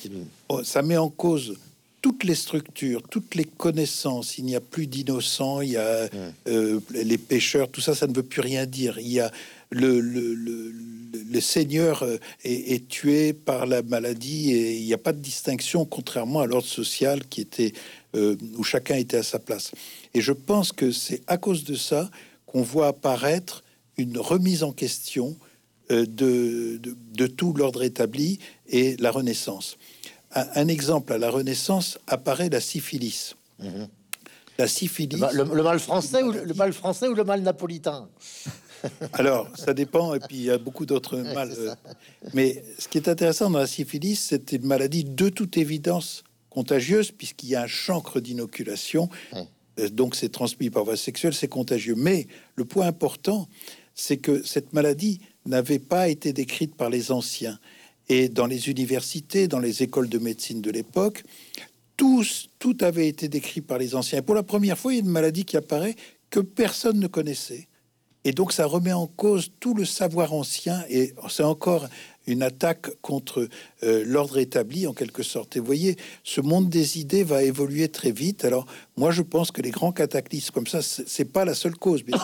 oh, ça met en cause toutes les structures, toutes les connaissances. Il n'y a plus d'innocents, il y a euh, les pêcheurs, tout ça, ça ne veut plus rien dire. Il y a le, le, le, Seigneur euh, est, tué par la maladie et il n'y a pas de distinction, contrairement à l'ordre social qui était euh, où chacun était à sa place. Et je pense que c'est à cause de ça qu'on voit apparaître une remise en question de, de, tout l'ordre établi et la Renaissance. Un, exemple à la Renaissance apparaît la syphilis. Mhm. La syphilis. Le, mal français ou le mal français ou le mal napolitain (laughs) alors, ça dépend, et puis il y a beaucoup d'autres mal. Euh. Mais ce qui est intéressant dans la syphilis, c'est une maladie de toute évidence contagieuse, puisqu'il y a un chancre d'inoculation donc c'est transmis par voie sexuelle, c'est contagieux. Mais le point important, c'est que cette maladie n'avait pas été décrite par les anciens. Et dans les universités, dans les écoles de médecine de l'époque, tous, tout avait été décrit par les anciens. pour la première fois, il y a une maladie qui apparaît que personne ne connaissait. Et donc ça remet en cause tout le savoir ancien et c'est encore une attaque contre euh, l'ordre établi en quelque sorte. Et vous voyez, ce monde des idées va évoluer très vite. Alors moi je pense que les grands cataclysmes comme ça, c'est pas la seule cause. Mais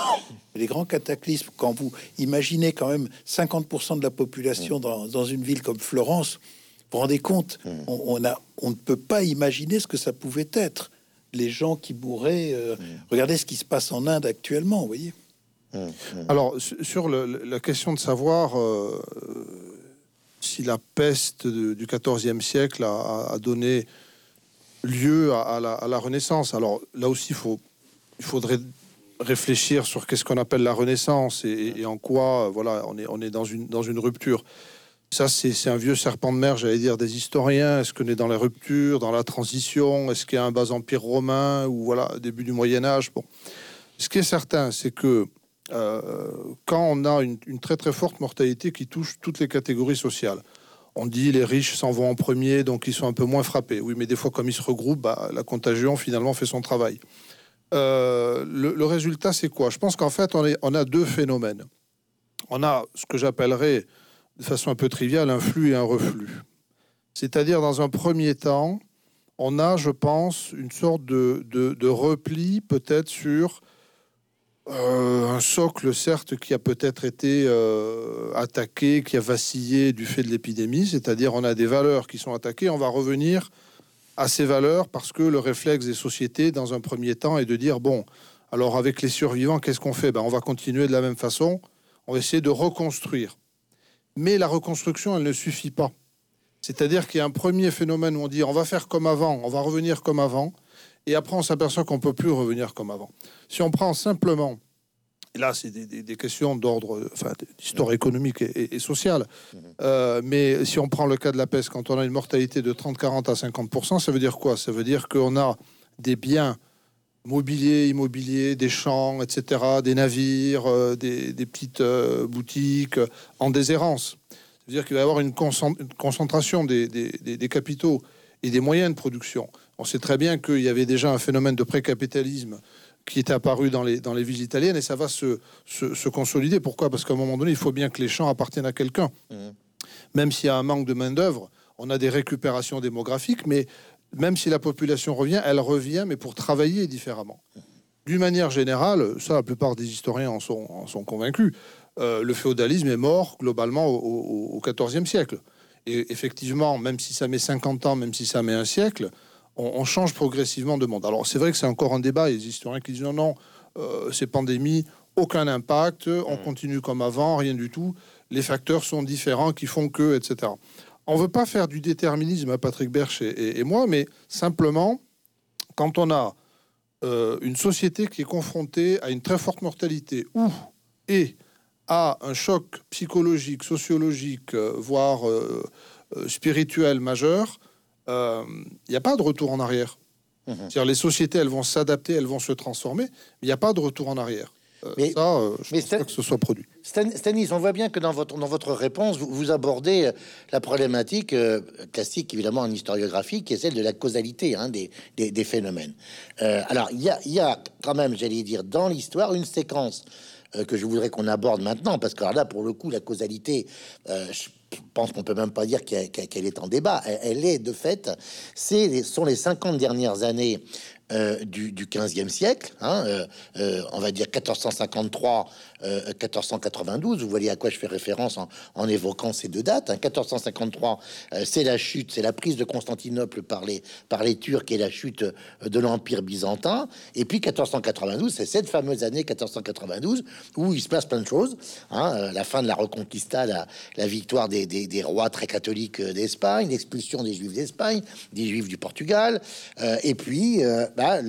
les grands cataclysmes, quand vous imaginez quand même 50% de la population dans, dans, une ville comme Florence, vous vous rendez compte, mm. on, a, on ne peut pas imaginer ce que ça pouvait être. Les gens qui mourraient, euh, mm. regardez ce qui se passe en Inde actuellement, vous voyez. Alors, sur la question de savoir euh, si la peste du XIVe siècle a, donné lieu à, la, Renaissance, alors là aussi, il, faudrait réfléchir sur qu'est-ce qu'on appelle la Renaissance et, en quoi, voilà, on est, dans, une, dans une rupture. Ça, c'est un vieux serpent de mer, j'allais dire, des historiens. Est-ce qu'on est dans la rupture, dans la transition? Est-ce qu'il y a un bas empire romain ou voilà, début du Moyen Âge? Bon, ce qui est certain, c'est que quand on a une, très très forte mortalité qui touche toutes les catégories sociales. On dit les riches s'en vont en premier, donc ils sont un peu moins frappés. Oui, mais des fois, comme ils se regroupent, bah, la contagion finalement fait son travail. Euh, le, résultat, c'est quoi? Je pense qu'en fait, on, a deux phénomènes. On a ce que j'appellerais, de façon un peu triviale, un flux et un reflux. C'est-à-dire, dans un premier temps, on a, je pense, une sorte de repli peut-être sur euh, un socle, certes, qui a peut-être été euh, attaqué, qui a vacillé du fait de l'épidémie, c'est-à-dire on a des valeurs qui sont attaquées, on va revenir à ces valeurs parce que le réflexe des sociétés, dans un premier temps, est de dire, bon, alors avec les survivants, qu'est-ce qu'on fait? Ben, On va continuer de la même façon, on va essayer de reconstruire. Mais la reconstruction, elle ne suffit pas. C'est-à-dire qu'il y a un premier phénomène où on dit, on va faire comme avant, on va revenir comme avant, et après on s'aperçoit qu'on peut plus revenir comme avant. Si on prend simplement, et là c'est des, questions d'ordre, enfin d'histoire économique et, sociale, mhm. euh, mais si on prend le cas de la peste, quand on a une mortalité de 30, 40 à 50%, ça veut dire quoi? Ça veut dire qu'on a des biens mobiliers, immobiliers, des champs, etc., des navires, euh, des, petites euh, boutiques en déshérence. Ça veut dire qu'il va y avoir une, concentration des, des capitaux et des moyens de production. On sait très bien qu'il y avait déjà un phénomène de précapitalisme qui était apparu dans les, dans les villes italiennes et ça va se, se, consolider. Pourquoi? Parce qu'à un moment donné, il faut bien que les champs appartiennent à quelqu'un. Mmh. Même s'il y a un manque de main-d'œuvre, on a des récupérations démographiques, mais même si la population revient, elle revient, mais pour travailler différemment. D'une manière générale, ça, la plupart des historiens en sont, en sont convaincus, euh, le féodalisme est mort globalement au XIVe siècle. Et effectivement, même si ça met 50 ans, même si ça met un siècle, on, change progressivement de monde. Alors c'est vrai que c'est encore un débat. Il y a des historiens qui disent non, non, euh, ces pandémies, aucun impact, on mm. continue comme avant, rien du tout. Les facteurs sont différents qui font que, etc. On veut pas faire du déterminisme à Patrick Berch et, moi, mais simplement, quand on a euh, une société qui est confrontée à une très forte mortalité ou et à un choc psychologique, sociologique, euh, voire spirituel majeur, il euh, n'y a pas de retour en arrière. Mhm. C'est-à-dire les sociétés, elles vont s'adapter, elles vont se transformer, mais il n'y a pas de retour en arrière. Euh, mais, ça, euh, je pense pas que ce soit produit. Stanis, on voit bien que dans votre, dans votre réponse, vous, abordez la problématique classique, évidemment, en historiographie, qui est celle de la causalité hein, des, des, phénomènes. alors, il y a, y a quand même, j'allais dire, dans l'histoire, une séquence que je voudrais qu'on aborde maintenant, parce que là, pour le coup, la causalité, je pense qu'on peut même pas dire qu'elle est en débat. Elle, est de fait, c'est sont les 50 dernières années euh, du, du 15e siècle, hein, euh, euh, on va dire 1453 1492. Euh, vous voyez à quoi je fais référence en, évoquant ces deux dates. 1453, hein. euh, c'est la chute, c'est la prise de Constantinople par les, Turcs et la chute euh, de l'Empire byzantin. Et puis 1492, c'est cette fameuse année 1492 où il se passe plein de choses. Hein, la fin de la Reconquista, la, victoire des, des, rois très catholiques d'Espagne, l'expulsion des Juifs d'Espagne, des Juifs du Portugal, et puis bah,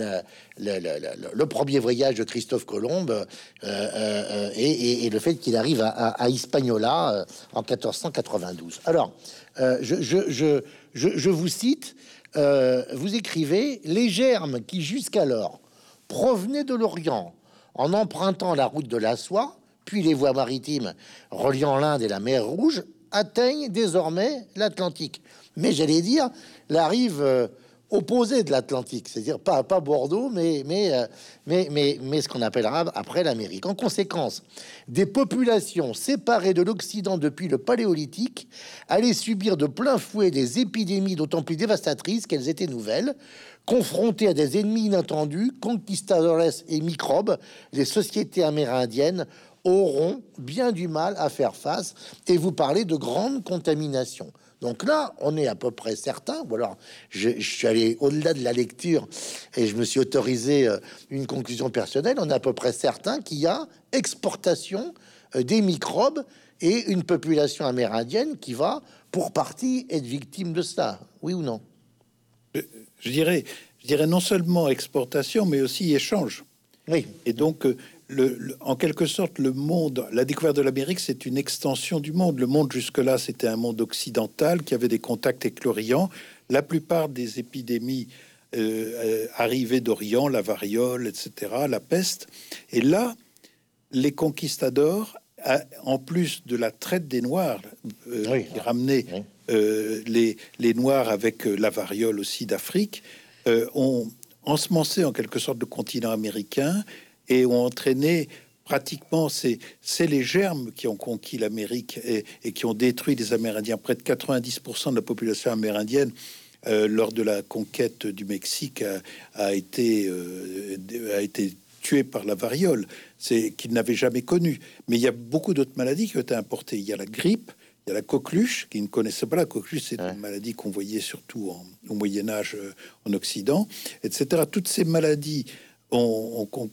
le, premier voyage de Christophe Colomb euh, euh, euh, et, le fait qu'il arrive à, Hispaniola en 1492. Alors, je, vous cite, vous écrivez, les germes qui jusqu'alors provenaient de l'Orient en empruntant la route de la soie, puis les voies maritimes reliant l'Inde et la mer Rouge atteignent désormais l'Atlantique. Mais j'allais dire, la rive opposée de l'Atlantique, c'est-à-dire pas, pas Bordeaux, mais, mais, euh, mais, mais, mais ce qu'on appellera après l'Amérique. En conséquence, des populations séparées de l'Occident depuis le Paléolithique allaient subir de plein fouet des épidémies d'autant plus dévastatrices qu'elles étaient nouvelles. Confrontées à des ennemis inattendus, conquistadores et microbes, les sociétés amérindiennes auront bien du mal à faire face et vous parlez de grandes contaminations. Donc là, on est à peu près certain, ou alors je, suis allé au-delà de la lecture et je me suis autorisé euh, une conclusion personnelle, on est à peu près certain qu'il y a exportation euh, des microbes et une population amérindienne qui va, pour partie, être victime de ça. Oui ou non? Je, dirais, je dirais non seulement exportation, mais aussi échange. Oui. Et donc, euh, en quelque sorte, le monde, la découverte de l'Amérique, c'est une extension du monde. Le monde jusque-là, c'était un monde occidental qui avait des contacts avec l'Orient. La plupart des épidémies euh, euh, arrivaient d'Orient, la variole, etc., la peste. Et là, les conquistadors, en plus de la traite des Noirs, euh, qui ramenait les, les, Noirs avec la variole aussi d'Afrique, ont ensemencé en quelque sorte le continent américain et ont entraîné pratiquement, c'est les germes qui ont conquis l'Amérique et, qui ont détruit les Amérindiens. Près de 90% de la population amérindienne euh, lors de la conquête du Mexique a, été, euh, a été tuée par la variole, c'est qu'ils n'avaient jamais connu. Mais il y a beaucoup d'autres maladies qui ont été importées. Il y a la grippe, il y a la coqueluche, qui ne connaissait pas la coqueluche, c'est une maladie qu'on voyait surtout au Moyen Âge euh, en Occident, etc. Toutes ces maladies ont, ont, ont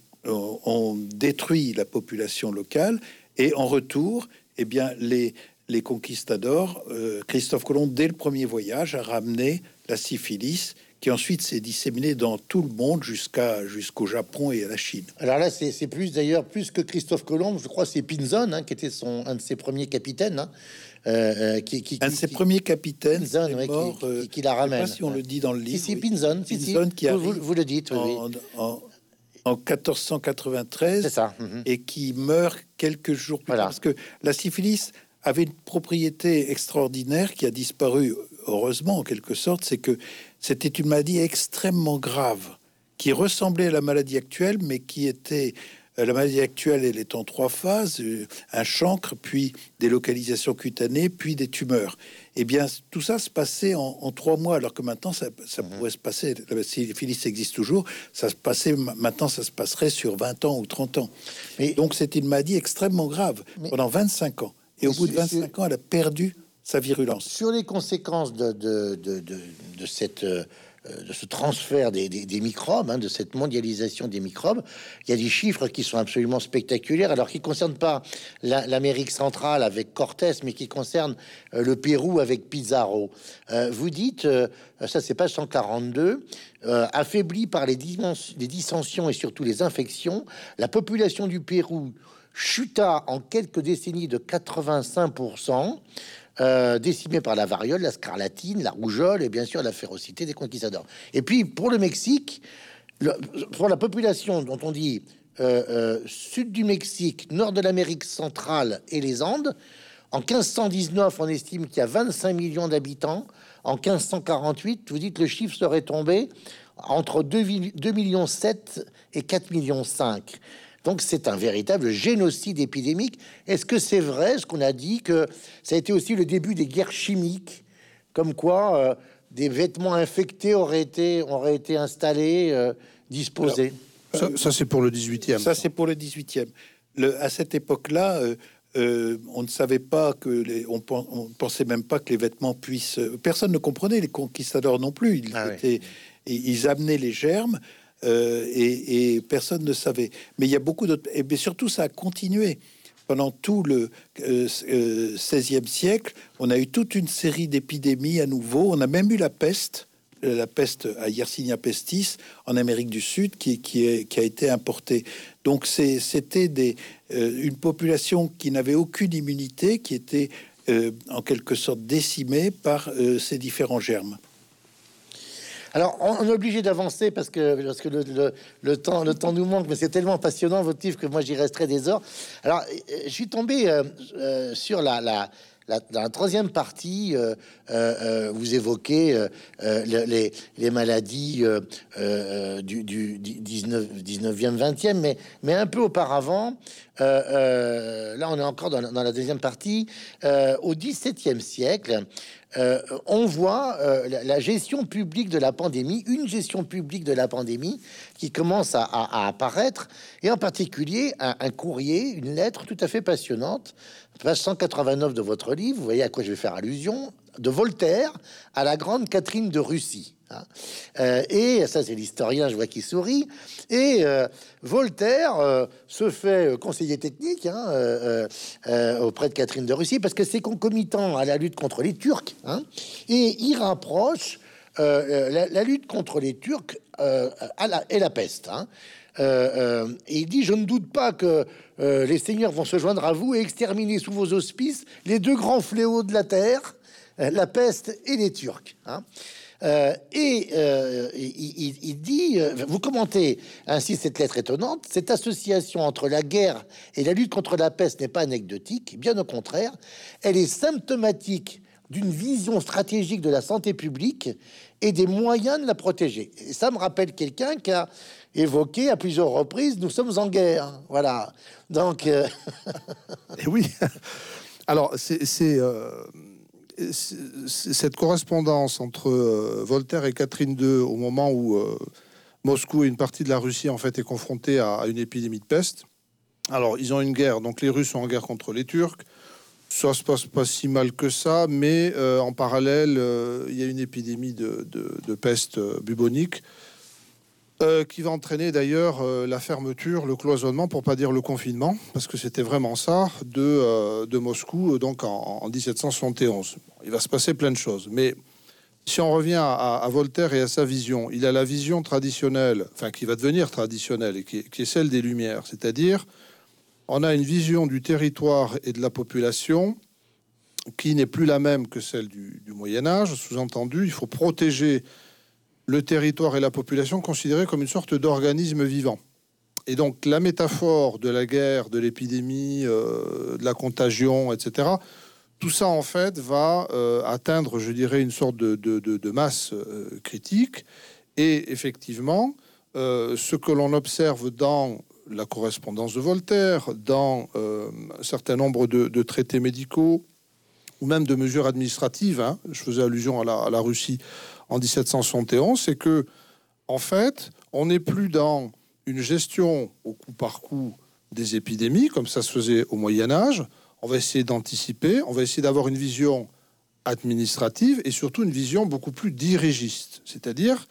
détruit la population locale et en retour, eh bien, les, les conquistadors, euh, Christophe Colomb, dès le premier voyage, a ramené la syphilis qui ensuite s'est disséminée dans tout le monde jusqu'à jusqu'au Japon et à la Chine. Alors là, c'est plus d'ailleurs plus que Christophe Colomb, je crois, c'est Pinzon hein, qui était son un de ses premiers capitaines. Hein, euh, euh, qui, un de ses premiers capitaines Pinzon, qui, la ramène. si on le dit dans le livre. Si, Pinzon, Pinzon qui vous, vous, le dites. oui en 1493 ça. Mhm. et qui meurt quelques jours plus tard. Parce que la syphilis avait une propriété extraordinaire qui a disparu, heureusement en quelque sorte, c'est que c'était une maladie extrêmement grave qui ressemblait à la maladie actuelle, mais qui était euh, la maladie actuelle, elle est en trois phases euh, un chancre, puis des localisations cutanées, puis des tumeurs. Eh bien, tout ça se passait en, trois mois, alors que maintenant, ça, ça mhm. pourrait se passer. Si Phyllis existe toujours, ça se passait maintenant, ça se passerait sur 20 ans ou 30 ans. Mais, Donc, c'était une maladie extrêmement grave pendant 25 ans. Et au bout de 25 ans, elle a perdu sa virulence. Sur les conséquences de, de, de, de cette euh, de ce transfert des, microbes, hein, de cette mondialisation des microbes, il y a des chiffres qui sont absolument spectaculaires, alors qui ne concernent pas l'Amérique centrale avec Cortés, mais qui concernent euh, le Pérou avec Pizarro. Euh, vous dites, ça c'est page 142, affaibli par les, les dissensions et surtout les infections, la population du Pérou chuta en quelques décennies de 85%. Euh, par la variole, la scarlatine, la rougeole et bien sûr la férocité des conquistadors. Et puis pour le Mexique, pour la population dont on dit euh, euh, sud du Mexique, nord de l'Amérique centrale et les Andes, en 1519, on estime qu'il y a 25 millions d'habitants. En 1548, vous dites le chiffre serait tombé entre 2, 2 millions 7 et 4 millions 5. Donc c'est un véritable génocide épidémique. Est-ce que c'est vrai ce qu'on a dit que ça a été aussi le début des guerres chimiques, comme quoi euh, des vêtements infectés auraient été, auraient été installés, euh, disposés Ça, c'est pour le 18e. Ça c'est pour le 18e. Le, à cette époque-là, euh, on ne savait pas que les, on, pensait même pas que les vêtements puissent. Personne ne comprenait les conquistadors non plus. Ils, ah étaient, ils amenaient les germes. Euh, et, personne ne savait. Mais il y a beaucoup d'autres. Et surtout, ça a continué. Pendant tout le euh, euh, XVIe siècle, on a eu toute une série d'épidémies à nouveau. On a même eu la peste, la peste à Yersinia pestis en Amérique du Sud, qui, qui a été importée. Donc c'était une population qui n'avait aucune immunité, qui était en quelque sorte décimée par ces différents germes. Alors, on, est obligé d'avancer parce que, parce le, temps, nous manque, mais c'est tellement passionnant, votre livre, que moi, j'y resterai des heures. Alors, je suis tombé sur la, la, dans la troisième partie, euh, euh, euh, vous évoquez les, maladies du, du, 19, 19e, 20e, mais, mais un peu auparavant, là on est encore dans, dans la deuxième partie, au 17e siècle, euh, on voit euh, la, gestion publique de la pandémie, une gestion publique de la pandémie qui commence à, apparaître, et en particulier un, courrier, une lettre tout à fait passionnante, page 189 de votre livre, vous voyez à quoi je vais faire allusion, de Voltaire à la grande Catherine de Russie. Hein. Euh, et ça, c'est l'historien, je vois qui sourit. Et euh, Voltaire euh, se fait conseiller technique hein, auprès de Catherine de Russie parce que c'est concomitant à la lutte contre les Turcs. Hein. et il rapproche la, lutte contre les Turcs à la, et la peste. et il dit Je ne doute pas que les seigneurs vont se joindre à vous et exterminer sous vos auspices les deux grands fléaux de la terre, la peste et les Turcs. Euh, et euh, il, dit, euh, vous commentez ainsi cette lettre étonnante, cette association entre la guerre et la lutte contre la peste n'est pas anecdotique, bien au contraire, elle est symptomatique d'une vision stratégique de la santé publique et des moyens de la protéger. Et ça me rappelle quelqu'un qui a évoqué à plusieurs reprises, nous sommes en guerre. Voilà. Donc... et (laughs) oui. (laughs) Alors, c'est cette correspondance entre euh, Voltaire et Catherine II au moment où euh, Moscou et une partie de la Russie en fait est confrontée à, une épidémie de peste. Alors ils ont une guerre, donc les Russes sont en guerre contre les Turcs. Ça se passe pas si mal que ça, mais euh, en parallèle, il y a une épidémie de, de peste bubonique euh, qui va entraîner d'ailleurs euh, la fermeture, le cloisonnement, pour pas dire le confinement, parce que c'était vraiment ça, de, euh, de Moscou, donc en, 1771. Il va se passer plein de choses. Mais si on revient à, Voltaire et à sa vision, il a la vision traditionnelle, enfin qui va devenir traditionnelle, et qui, est celle des Lumières, c'est-à-dire on a une vision du territoire et de la population qui n'est plus la même que celle du Moyen Âge. Sous-entendu, il faut protéger le territoire et la population considérés comme une sorte d'organisme vivant. Et donc la métaphore de la guerre, de l'épidémie, euh, de la contagion, etc., tout ça en fait va euh, atteindre, je dirais, une sorte de, masse euh, critique. Et effectivement, ce que l'on observe dans la correspondance de Voltaire, dans un certain nombre de, traités médicaux, ou même de mesures administratives, hein, je faisais allusion à la, à la Russie en 1771, c'est que, en fait, on n'est plus dans une gestion au coup par coup des épidémies, comme ça se faisait au Moyen Âge. On va essayer d'anticiper, on va essayer d'avoir une vision administrative et surtout une vision beaucoup plus dirigiste. C'est-à-dire,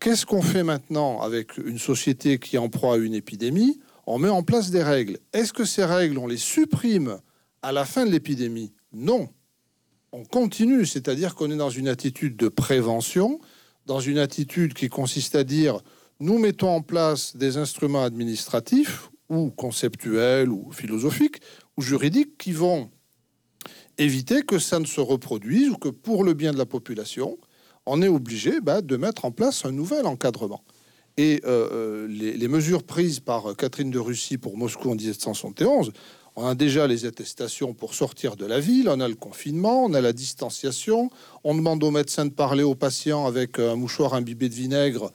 qu'est-ce qu'on fait maintenant avec une société qui en proie à une épidémie? On met en place des règles. Est-ce que ces règles, on les supprime à la fin de l'épidémie? Non on continue, c'est-à-dire qu'on est dans une attitude de prévention, dans une attitude qui consiste à dire nous mettons en place des instruments administratifs ou conceptuels ou philosophiques ou juridiques qui vont éviter que ça ne se reproduise ou que pour le bien de la population, on est obligé bah, de mettre en place un nouvel encadrement. Et euh, euh, les, les, mesures prises par Catherine de Russie pour Moscou en 1771 on a déjà les attestations pour sortir de la ville, on a le confinement, on a la distanciation, on demande aux médecins de parler aux patients avec un mouchoir imbibé de vinaigre.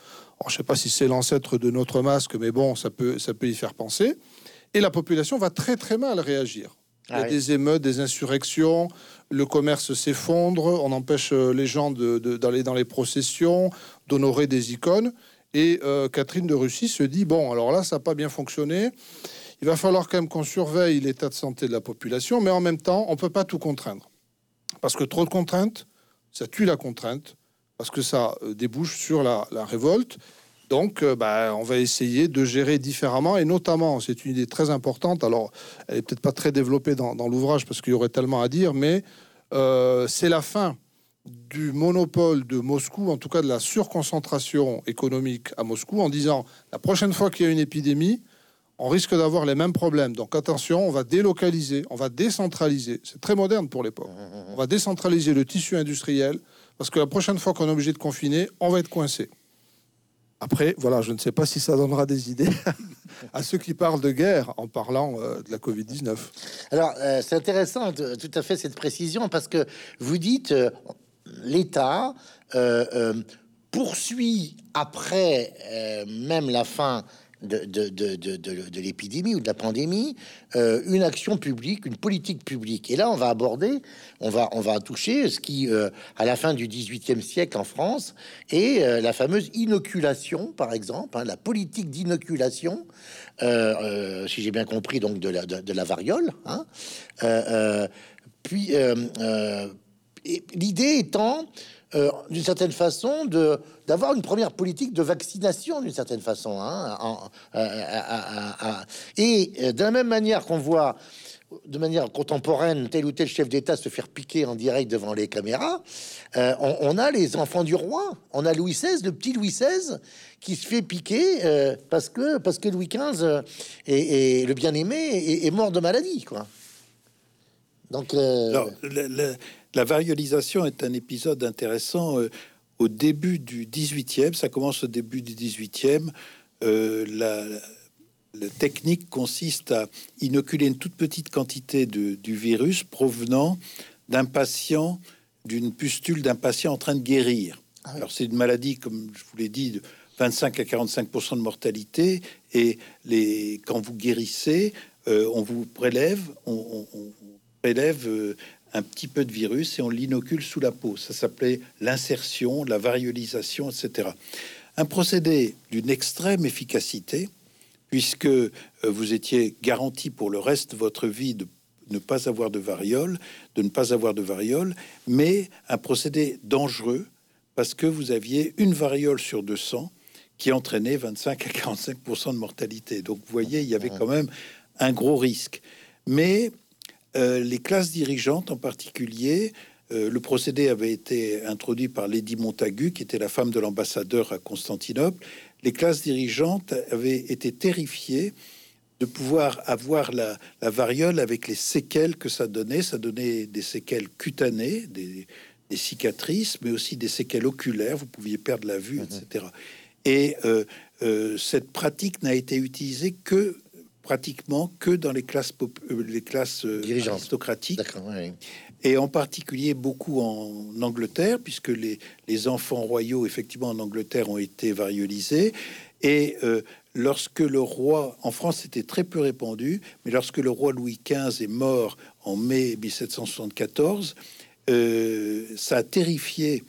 je ne sais pas si c'est l'ancêtre de notre masque, mais bon, ça peut, ça peut y faire penser. Et la population va très très mal réagir. Il y a ah des émeutes, des insurrections, le commerce s'effondre, on empêche euh, les gens d'aller dans les processions, d'honorer des icônes. Et euh, Catherine de Russie se dit, bon, alors là, ça n'a pas bien fonctionné. Il va falloir quand même qu'on surveille l'état de santé de la population, mais en même temps, on ne peut pas tout contraindre. Parce que trop de contraintes, ça tue la contrainte, parce que ça euh, débouche sur la, révolte. Donc, euh, bah, on va essayer de gérer différemment, et notamment, c'est une idée très importante. Alors, elle est peut-être pas très développée dans, l'ouvrage parce qu'il y aurait tellement à dire, mais euh, c'est la fin du monopole de Moscou, en tout cas de la surconcentration économique à Moscou, en disant la prochaine fois qu'il y a une épidémie, on risque d'avoir les mêmes problèmes. Donc attention, on va délocaliser, on va décentraliser. C'est très moderne pour l'époque. On va décentraliser le tissu industriel, Parce que la prochaine fois qu'on est obligé de confiner, on va être coincé. Après, voilà, je ne sais pas si ça donnera des idées (laughs) à ceux qui parlent de guerre en parlant euh, de la Covid-19. Alors, euh, c'est intéressant tout à fait cette précision parce que vous dites euh, l'État poursuit après même la fin de, de, de, de l'épidémie ou de la pandémie, euh, une action publique, une politique publique. Et là, on va aborder, on va, on va toucher ce qui, euh, à la fin du XVIIIe siècle en France, est euh, la fameuse inoculation, par exemple, hein, la politique d'inoculation, si j'ai bien compris, donc de la, de, la variole. Hein, puis, l'idée étant euh, d'une certaine façon, de d'avoir une première politique de vaccination, d'une certaine façon. Hein, et euh, de la même manière qu'on voit de manière contemporaine tel ou tel chef d'État se faire piquer en direct devant les caméras, euh, on, a les enfants du roi. On a Louis XVI, le petit Louis XVI, qui se fait piquer parce que parce que Louis XV et, le bien-aimé est, mort de maladie, quoi. Donc, la variolisation est un épisode intéressant euh, au début du 18e. Ça commence au début du 18e. Euh, la, technique consiste à inoculer une toute petite quantité de, du virus provenant d'un patient, d'une pustule d'un patient en train de guérir. Ah Alors c'est une maladie, comme je vous l'ai dit, de 25 à 45 de mortalité. Et les, quand vous guérissez, euh, on vous prélève, on, prélève un petit peu de virus et on l'inocule sous la peau. Ça s'appelait l'insertion, la variolisation, etc. Un procédé d'une extrême efficacité, puisque euh, vous étiez garanti pour le reste de votre vie de ne pas avoir de variole, de ne pas avoir de variole, mais un procédé dangereux parce que vous aviez une variole sur 200 qui entraînait 25 à 45 de mortalité. Donc vous voyez, il y avait quand même un gros risque. Mais euh, les classes dirigeantes en particulier, euh, le procédé avait été introduit par Lady Montagu, qui était la femme de l'ambassadeur à Constantinople. Les classes dirigeantes avaient été terrifiées de pouvoir avoir la, variole avec les séquelles que ça donnait. Ça donnait des séquelles cutanées, des, cicatrices, mais aussi des séquelles oculaires. Vous pouviez perdre la vue, etc. Et euh, cette pratique n'a été utilisée que pratiquement que dans les classes, euh, les classes euh, aristocratiques. Et en particulier beaucoup en Angleterre, puisque les, les, enfants royaux, effectivement, en Angleterre, ont été variolisés. Et euh, lorsque le roi, en France, c'était très peu répandu, mais lorsque le roi Louis XV est mort en mai 1774, ça a terrifié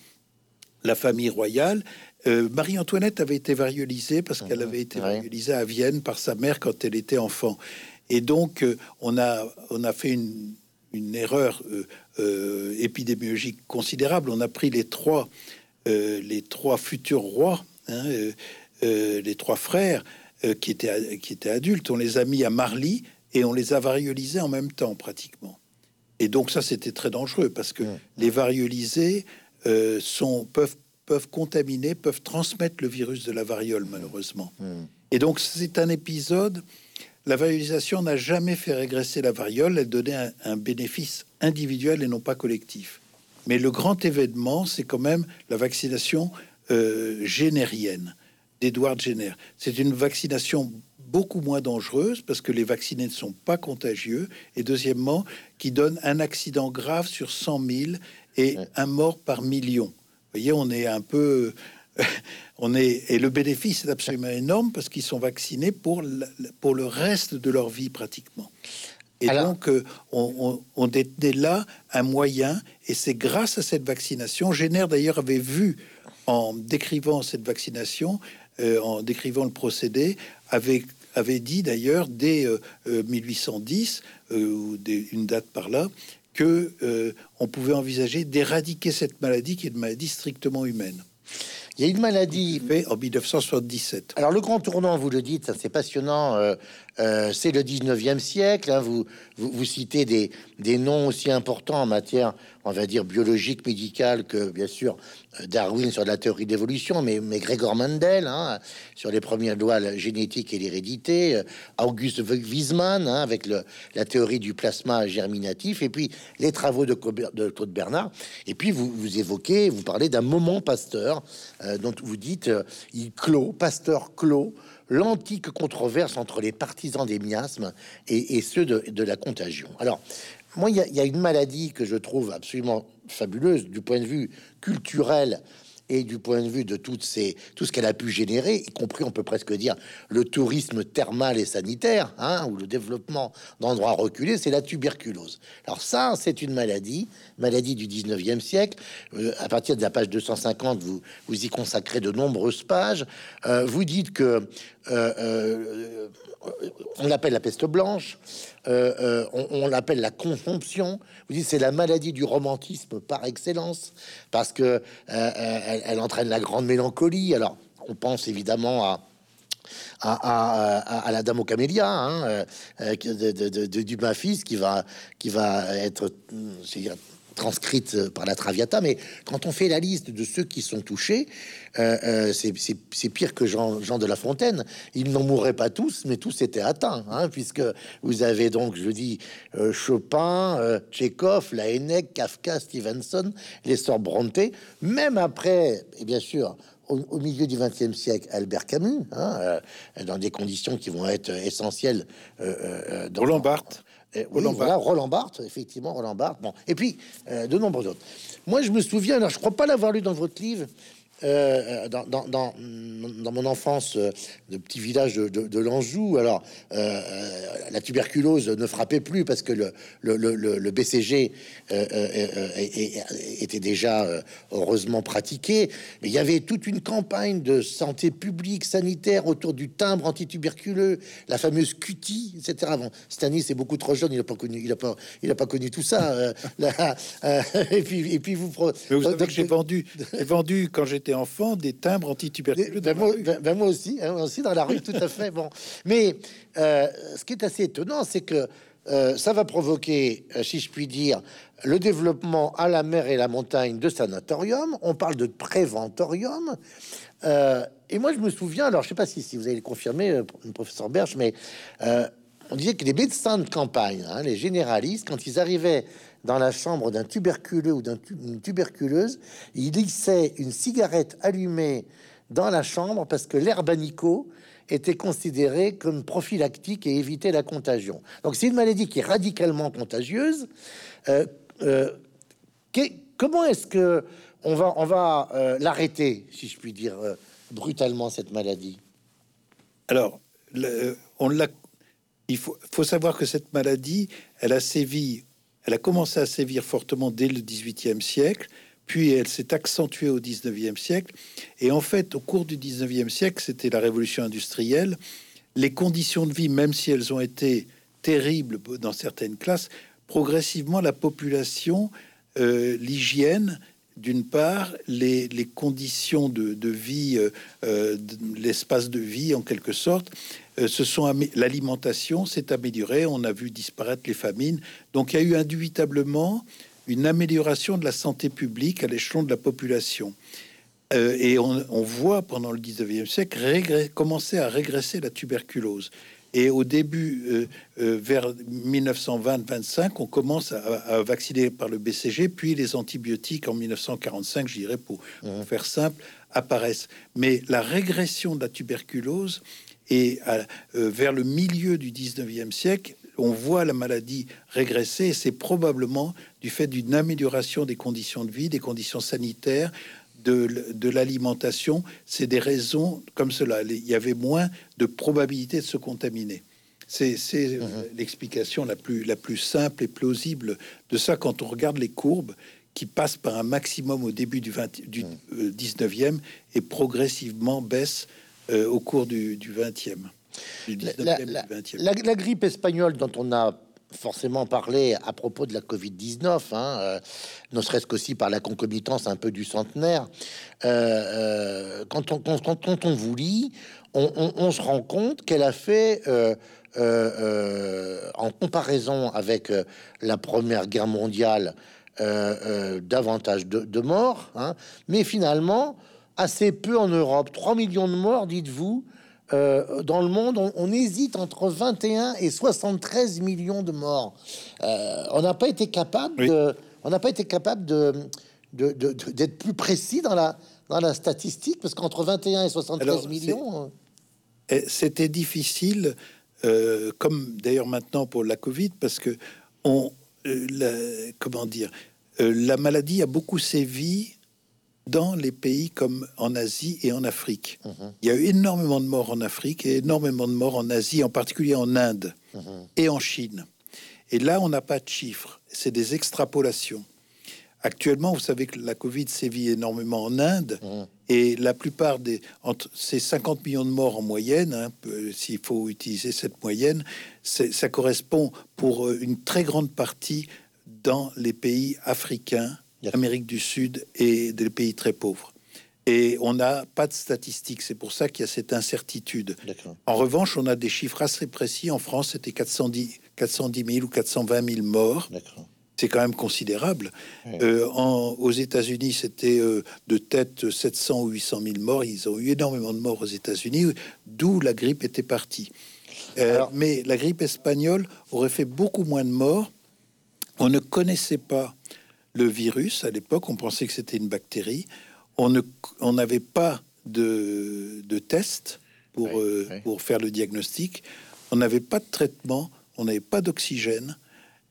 la famille royale euh, Marie-Antoinette avait été variolisée parce qu'elle mhm. avait été variolisée à Vienne par sa mère quand elle était enfant. Et donc, euh, on, a, on a fait une, erreur euh, épidémiologique considérable. On a pris les trois, les trois futurs rois, hein, les trois frères qui, étaient, qui étaient adultes, on les a mis à Marly et on les a variolisés en même temps, pratiquement. Et donc, ça, c'était très dangereux parce que les variolisés sont, peuvent peuvent contaminer, peuvent transmettre le virus de la variole, malheureusement. Hmm. Et donc, c'est un épisode. La variolisation n'a jamais fait régresser la variole, elle donnait un, bénéfice individuel et non pas collectif. Mais le grand événement, c'est quand même la vaccination euh, générienne d'Edward Jenner. C'est une vaccination beaucoup moins dangereuse parce que les vaccinés ne sont pas contagieux et deuxièmement qui donne un accident grave sur 100 000 et un mort par million voyez, on est un peu, (laughs) on est et le bénéfice est absolument énorme parce qu'ils sont vaccinés pour pour le reste de leur vie pratiquement. Et donc, euh, on, on, détenait là un moyen, et c'est grâce à cette vaccination. Génère d'ailleurs avait vu, en décrivant cette vaccination, euh, en décrivant le procédé, avait, avait dit d'ailleurs dès 1810, euh, ou une date par là, que euh, on pouvait envisager d'éradiquer cette maladie qui est une maladie strictement humaine. Il y a une maladie fait en 1977. Alors le grand tournant, vous le dites, c'est passionnant. Euh, euh, c'est le 19e siècle. Hein, vous, vous, citez des, des, noms aussi importants en matière, on va dire, biologique, médical que, bien sûr, Darwin sur la théorie d'évolution, mais, mais Gregor Mendel hein, sur les premières lois la génétique et l'hérédité, Auguste Wiesmann hein, avec la théorie du plasma germinatif, et puis les travaux de, de Claude Bernard. Et puis vous, vous évoquez, vous parlez d'un moment Pasteur, euh, dont vous dites, euh, il clôt, Pasteur clôt l'antique controverse entre les partisans des miasmes et, ceux de, la contagion. Alors, moi, il y, a une maladie que je trouve absolument fabuleuse du point de vue culturel et du point de vue de toutes ces, tout ce qu'elle a pu générer, y compris, on peut presque dire, le tourisme thermal et sanitaire, hein, ou le développement d'endroits reculés, c'est la tuberculose. Alors ça, c'est une maladie, maladie du 19e siècle. Euh, à partir de la page 250, vous, vous y consacrez de nombreuses pages. Euh, vous dites que euh, on l'appelle la peste blanche, on, l'appelle la consomption. Vous dites c'est la maladie du romantisme par excellence parce que elle, entraîne la grande mélancolie. Alors on pense évidemment à à, la dame aux camélias de, du fils qui va qui va être transcrite par la Traviata, mais quand on fait la liste de ceux qui sont touchés, euh, euh, c'est pire que Jean, de La Fontaine. Ils n'en mourraient pas tous, mais tous étaient atteints, hein, puisque vous avez donc, je dis, euh, Chopin, euh, Tchekhov, Laennec, Kafka, Stevenson, les sœurs Bronte, même après, et bien sûr, au, milieu du XXe siècle, Albert Camus, hein, dans des conditions qui vont être essentielles. dans, Roland Barthes. Roland, voilà, Roland Barthes, effectivement, Roland Barthes. Bon, et puis de nombreux autres. Moi, je me souviens, alors je crois pas l'avoir lu dans votre livre, euh, dans, dans, dans, dans, mon enfance euh, de petit village de, de, de l'Anjou. Alors, euh, la tuberculose ne frappait plus parce que le, le, le, le BCG était déjà heureusement pratiqué. Mais il y avait toute une campagne de santé publique, sanitaire autour du timbre antituberculeux, la fameuse cutie, etc. Bon, Stanis c'est beaucoup trop jeune, il n'a pas connu, il a pas, il a pas connu tout ça. (laughs) et puis, et puis vous, vous savez que j'ai vendu, vendu quand j'étais enfant des timbres antituberculeux. Ben, ben, ben moi, aussi, hein, aussi dans la rue, tout à fait. Bon, mais euh, ce qui est assez étonnant, c'est que euh, ça va provoquer, euh, si je puis dire, le développement à la mer et la montagne de sanatorium. On parle de préventorium. et moi, je me souviens, alors je sais pas si, si vous allez le confirmer, professeur Berge, mais on disait que les médecins de campagne, hein, les généralistes, quand ils arrivaient dans la chambre d'un tuberculeux ou d'une tuberculeuse, il glissait une cigarette allumée dans la chambre parce que l'herbanico était considéré comme prophylactique et éviter la contagion. Donc c'est une maladie qui est radicalement contagieuse. Euh, euh, comment est-ce que on va, on va euh, l'arrêter, si je puis dire brutalement, cette maladie? Alors, on l'a. Il faut, faut savoir que cette maladie, elle a sévi elle a commencé à sévir fortement dès le XVIIIe siècle, puis elle s'est accentuée au XIXe siècle. Et en fait, au cours du XIXe siècle, c'était la révolution industrielle. Les conditions de vie, même si elles ont été terribles dans certaines classes, progressivement, la population, euh, l'hygiène, d'une part, les, conditions de, vie, euh, euh, l'espace de vie en quelque sorte, euh, ce sont l'alimentation s'est améliorée, on a vu disparaître les famines, donc il y a eu indubitablement une amélioration de la santé publique à l'échelon de la population. et on, voit pendant le 19e siècle commencer à régresser la tuberculose. Et au début, euh, euh, vers 1920-25, on commence à, vacciner par le BCG, puis les antibiotiques en 1945, je dirais pour, mmh. faire simple, apparaissent. Mais la régression de la tuberculose et euh, vers le milieu du 19e siècle, on voit la maladie régresser, et c'est probablement du fait d'une amélioration des conditions de vie, des conditions sanitaires, de, l'alimentation, c'est des raisons comme cela. Il y avait moins de probabilité de se contaminer. C'est euh, mhm. l'explication la plus, la plus simple et plausible de ça quand on regarde les courbes qui passent par un maximum au début du, 20, du 19e mhm. euh, et progressivement baissent euh, au cours du, 20e. la, grippe espagnole dont on a forcément parler à propos de la Covid-19, hein, euh, ne serait-ce qu'aussi par la concomitance un peu du centenaire. Euh, quand, on, quand, on vous lit, on, se rend compte qu'elle a fait, en comparaison avec la Première Guerre mondiale, davantage de, morts, hein. mais finalement assez peu en Europe. 3 millions de morts, dites-vous. dans le monde, on, hésite entre 21 et 73 millions de morts. on n'a pas été capable de, on n'a pas été capable de, d'être plus précis dans la, dans la statistique, parce qu'entre 21 et 73 millions... Euh, eh, c'était difficile, euh, comme d'ailleurs maintenant pour la Covid, parce que on, euh, comment dire, la maladie a beaucoup sévi dans les pays comme en Asie et en Afrique. Mhm. Il y a eu énormément de morts en Afrique et énormément de morts en Asie, en particulier en Inde mhm. et en Chine. Et là, on n'a pas de chiffres, c'est des extrapolations. Actuellement, vous savez que la Covid sévit énormément en Inde mmh. et la plupart des entre ces 50 millions de morts en moyenne, hein, s'il faut utiliser cette moyenne, ça correspond pour euh, une très grande partie dans les pays africains, Amérique du Sud et des pays très pauvres. Et on n'a pas de statistiques, c'est pour ça qu'il y a cette incertitude. En revanche, on a des chiffres assez précis. En France, c'était 410, 410 000 ou 420 000 morts c'est quand même considérable. Euh, aux États-Unis, c'était euh, de tête 700 ou 800 000 morts. Ils ont eu énormément de morts aux États-Unis, d'où la grippe était partie. Euh, mais la grippe espagnole aurait fait beaucoup moins de morts. On ne connaissait pas le virus à l'époque. On pensait que c'était une bactérie. On ne, on n'avait pas de, de test pour, pour faire le diagnostic. On n'avait pas de traitement. On n'avait pas d'oxygène.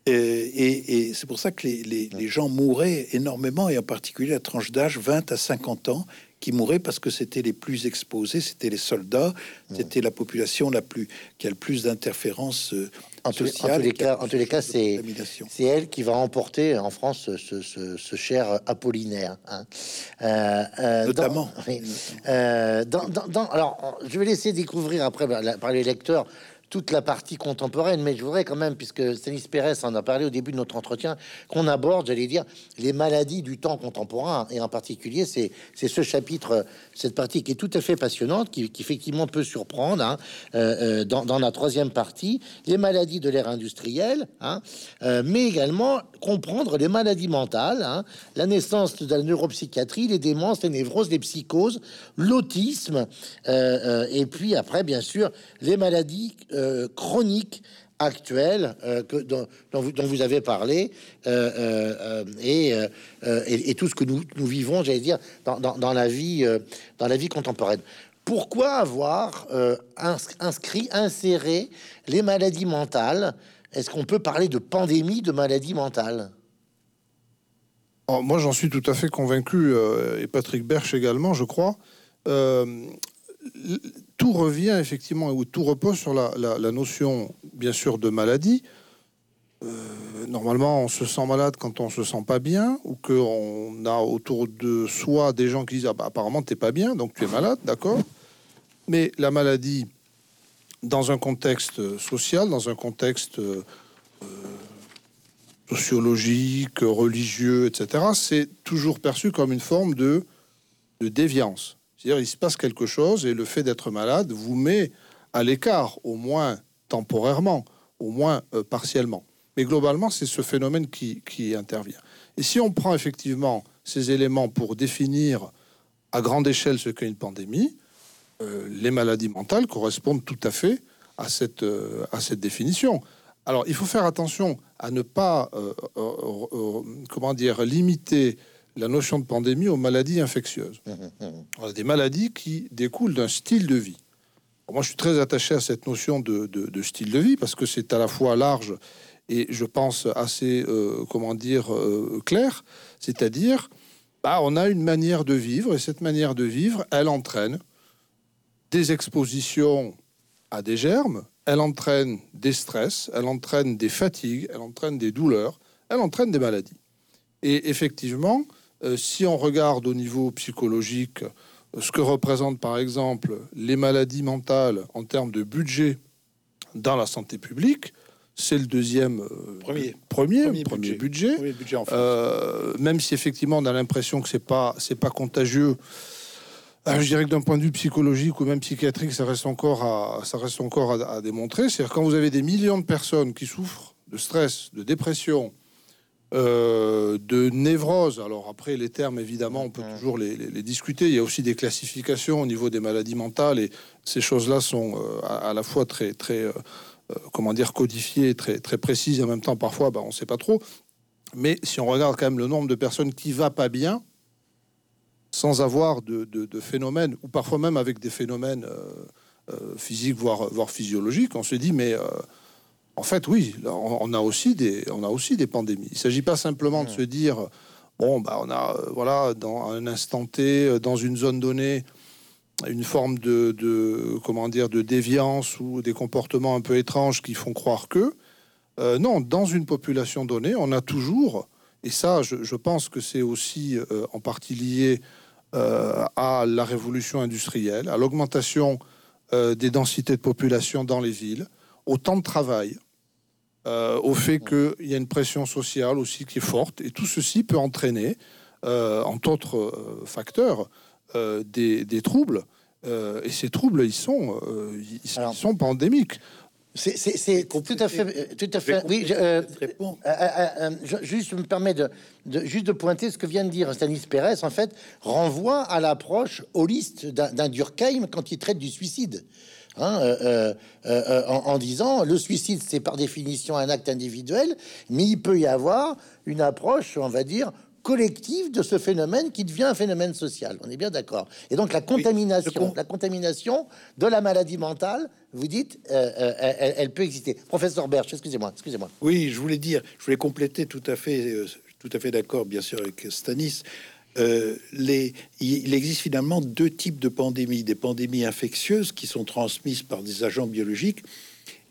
Euh, et, c'est pour ça que les, gens mouraient énormément, et en particulier la tranche d'âge 20 à 50 ans, qui mouraient parce que c'était les plus exposés, c'était les soldats, c'était la population la plus qui a le plus d'interférences euh, en, tous les cas, en tous les cas, c'est c'est elle qui va remporter en France ce, cher Apollinaire, hein. euh, notamment. Dans, alors, je vais laisser découvrir après par les lecteurs toute la partie contemporaine, mais je voudrais quand même, puisque Stanis Pérez en a parlé au début de notre entretien, qu'on aborde, j'allais dire, les maladies du temps contemporain, et en particulier, c'est ce chapitre, cette partie qui est tout à fait passionnante, qui, effectivement peut surprendre, hein, euh, euh, dans, la troisième partie, les maladies de l'ère industrielle, hein, euh, mais également comprendre les maladies mentales, hein, la naissance de la neuropsychiatrie, les démences, les névroses, les psychoses, l'autisme, et puis après, bien sûr, les maladies euh, chronique actuelle euh, que, dont, vous, dont, vous, avez parlé euh, et, et, tout ce que nous, nous vivons, j'allais dire, dans, dans, la vie, dans la vie contemporaine. Pourquoi avoir inscrit, inséré les maladies mentales? Est-ce qu'on peut parler de pandémie de maladies mentales? Oh, Moi, j'en suis tout à fait convaincu, et Patrick Berch également, je crois tout revient effectivement, ou tout repose sur la, notion, bien sûr, de maladie. Euh, normalement, on se sent malade quand on se sent pas bien, ou qu'on a autour de soi des gens qui disent ah bah, apparemment t'es pas bien, donc tu es malade, d'accord. Mais la maladie, dans un contexte social, dans un contexte euh, sociologique, religieux, etc., c'est toujours perçu comme une forme de, de déviance. C'est-à-dire, il se passe quelque chose et le fait d'être malade vous met à l'écart, au moins temporairement, au moins euh, partiellement. Mais globalement, c'est ce phénomène qui, intervient. Et si on prend effectivement ces éléments pour définir à grande échelle ce qu'est une pandémie, euh, les maladies mentales correspondent tout à fait à cette, euh, à cette définition. Alors, il faut faire attention à ne pas, comment dire, limiter la notion de pandémie aux maladies infectieuses. Mmh, mmh, mmh. On a des maladies qui découlent d'un style de vie. moi, je suis très attaché à cette notion de, style de vie parce que c'est à la fois large et je pense assez, euh, comment dire, euh, clair. C'est-à-dire, bah, on a une manière de vivre et cette manière de vivre, elle entraîne des expositions à des germes, elle entraîne des stress, elle entraîne des fatigues, elle entraîne des douleurs, elle entraîne des maladies. Et effectivement, si on regarde au niveau psychologique euh, ce que représentent par exemple les maladies mentales en termes de budget dans la santé publique, c'est le deuxième euh, premier, premier, premier, budget. même si effectivement on a l'impression que c'est pas c'est pas contagieux. je dirais que d'un point de vue psychologique ou même psychiatrique, ça reste encore à, ça reste encore à, démontrer. C'est-à-dire quand vous avez des millions de personnes qui souffrent de stress, de dépression, euh, de névrose. Alors après, les termes, évidemment, on peut toujours les, discuter. Il y a aussi des classifications au niveau des maladies mentales et ces choses-là sont euh, à, la fois très, très, euh, comment dire, codifiées, très, très précises et en même temps, parfois, bah, on ne sait pas trop. Mais si on regarde quand même le nombre de personnes qui va pas bien, sans avoir de, de, phénomènes, ou parfois même avec des phénomènes physiques, voire, voire physiologiques, on se dit, mais en fait, oui, on a aussi des, on a aussi des pandémies. Il ne s'agit pas simplement de se dire, bon, bah, on a, euh, voilà, dans un instant T, euh, dans une zone donnée, une forme de, comment dire, de déviance ou des comportements un peu étranges qui font croire que. Euh, non, dans une population donnée, on a toujours, et ça, je, pense que c'est aussi en partie lié à la révolution industrielle, à l'augmentation des densités de population dans les villes, au temps de travail, euh, au fait qu'il y a une pression sociale aussi qui est forte, et tout ceci peut entraîner, euh, entre autres euh, facteurs, des, troubles. et ces troubles, ils sont, ils, sont pandémiques. C'est tout à fait, tout à fait. Oui, je, juste me permet de, juste de pointer ce que vient de dire Stanis Pérez. En fait, renvoie à l'approche holiste d'un Durkheim quand il traite du suicide. Hein, euh, euh, euh, en, disant le suicide c'est par définition un acte individuel, mais il peut y avoir une approche, on va dire, collective de ce phénomène qui devient un phénomène social. On est bien d'accord. Et donc la contamination, la contamination de la maladie mentale, vous dites, elle, peut exister. Professeur Berch, excusez-moi, excusez-moi. Oui, je voulais dire, je voulais compléter tout à fait, tout à fait d'accord, bien sûr, avec Stanis. Euh, les, il existe finalement deux types de pandémies. Des pandémies infectieuses qui sont transmises par des agents biologiques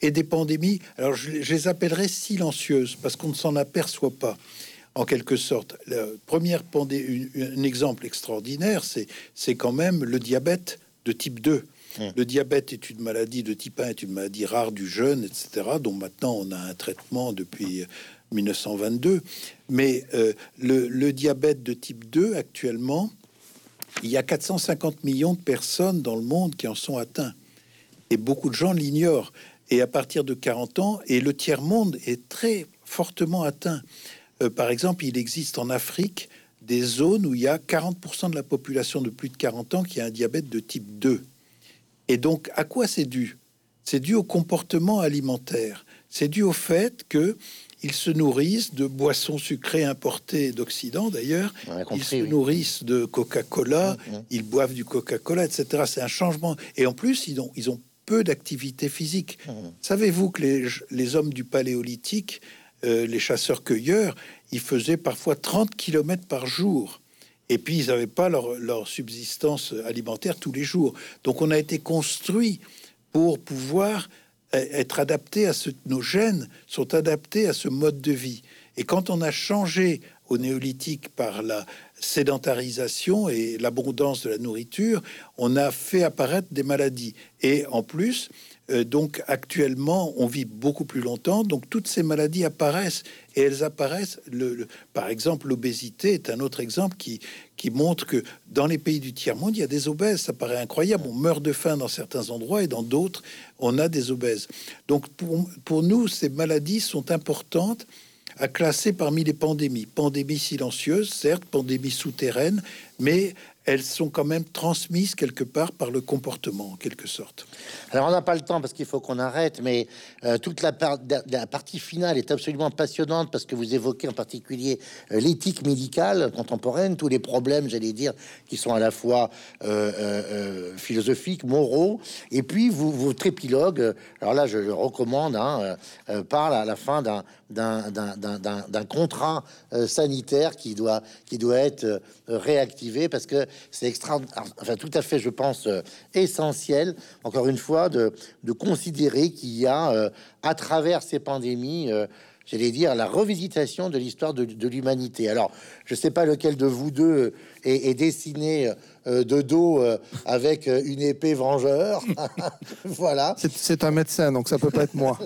et des pandémies, alors je, les appellerais silencieuses parce qu'on ne s'en aperçoit pas en quelque sorte. La première pandémie, un exemple extraordinaire, c'est quand même le diabète de type 2. Mmh. Le diabète est une maladie de type 1, est une maladie rare du jeune, etc., dont maintenant on a un traitement depuis 1922. Mais euh, le, diabète de type 2, actuellement, il y a 450 millions de personnes dans le monde qui en sont atteints. Et beaucoup de gens l'ignorent. Et à partir de 40 ans, et le tiers-monde est très fortement atteint. Euh, par exemple, il existe en Afrique des zones où il y a 40% de la population de plus de 40 ans qui a un diabète de type 2. Et donc, à quoi c'est dû? C'est dû au comportement alimentaire. C'est dû au fait que ils se nourrissent de boissons sucrées importées d'Occident, d'ailleurs. Ils se nourrissent de Coca-Cola, mm, mm. ils boivent du Coca-Cola, etc. C'est un changement. Et en plus, ils ont, ils ont peu d'activité physique. Mm, Savez-vous que les, les, hommes du paléolithique, euh, les chasseurs-cueilleurs, ils faisaient parfois 30 km par jour. Et puis, ils n'avaient pas leur, leur subsistance alimentaire tous les jours. Donc, on a été construit pour pouvoir être adaptés à ce, nos gènes sont adaptés à ce mode de vie. Et quand on a changé au néolithique par la sédentarisation et l'abondance de la nourriture, on a fait apparaître des maladies. Et en plus, euh, donc actuellement, on vit beaucoup plus longtemps, donc toutes ces maladies apparaissent et elles apparaissent. Par exemple, l'obésité est un autre exemple qui, qui montre que dans les pays du tiers-monde, il y a des obèses. Ça paraît incroyable. On meurt de faim dans certains endroits et dans d'autres, on a des obèses. Donc pour, pour nous, ces maladies sont importantes à classer parmi les pandémies. Pandémies silencieuses, certes, pandémies souterraines, mais elles sont quand même transmises quelque part par le comportement, en quelque sorte. Alors, on n'a pas le temps parce qu'il faut qu'on arrête, mais euh, toute la, la, partie finale est absolument passionnante parce que vous évoquez en particulier euh, l'éthique médicale contemporaine, tous les problèmes, j'allais dire, qui sont à la fois euh, philosophiques, moraux, et puis vous, votre épilogue, alors là, je le recommande, hein, parle à la fin d'un d'un contrat sanitaire qui doit, qui doit être réactivé parce que c'est extra, enfin tout à fait, je pense, euh, essentiel, encore une fois, de, de considérer qu'il y a euh, à travers ces pandémies euh, j'allais dire, la revisitation de l'histoire de, l'humanité. Alors, je sais pas lequel de vous deux est, dessiné de dos avec une épée vengeur. (laughs) voilà. C'est un médecin, donc ça peut pas être moi.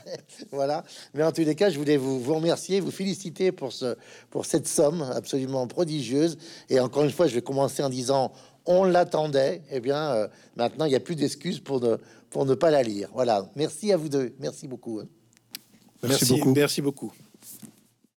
(laughs) voilà. Mais en tous les cas, je voulais vous, vous remercier, vous féliciter pour, ce, pour cette somme absolument prodigieuse. Et encore une fois, je vais commencer en disant on l'attendait. Eh bien, euh, maintenant, il n'y a plus d'excuses pour ne, pour ne pas la lire. Voilà. Merci à vous deux. Merci beaucoup. Hein. Merci, beaucoup. Merci beaucoup.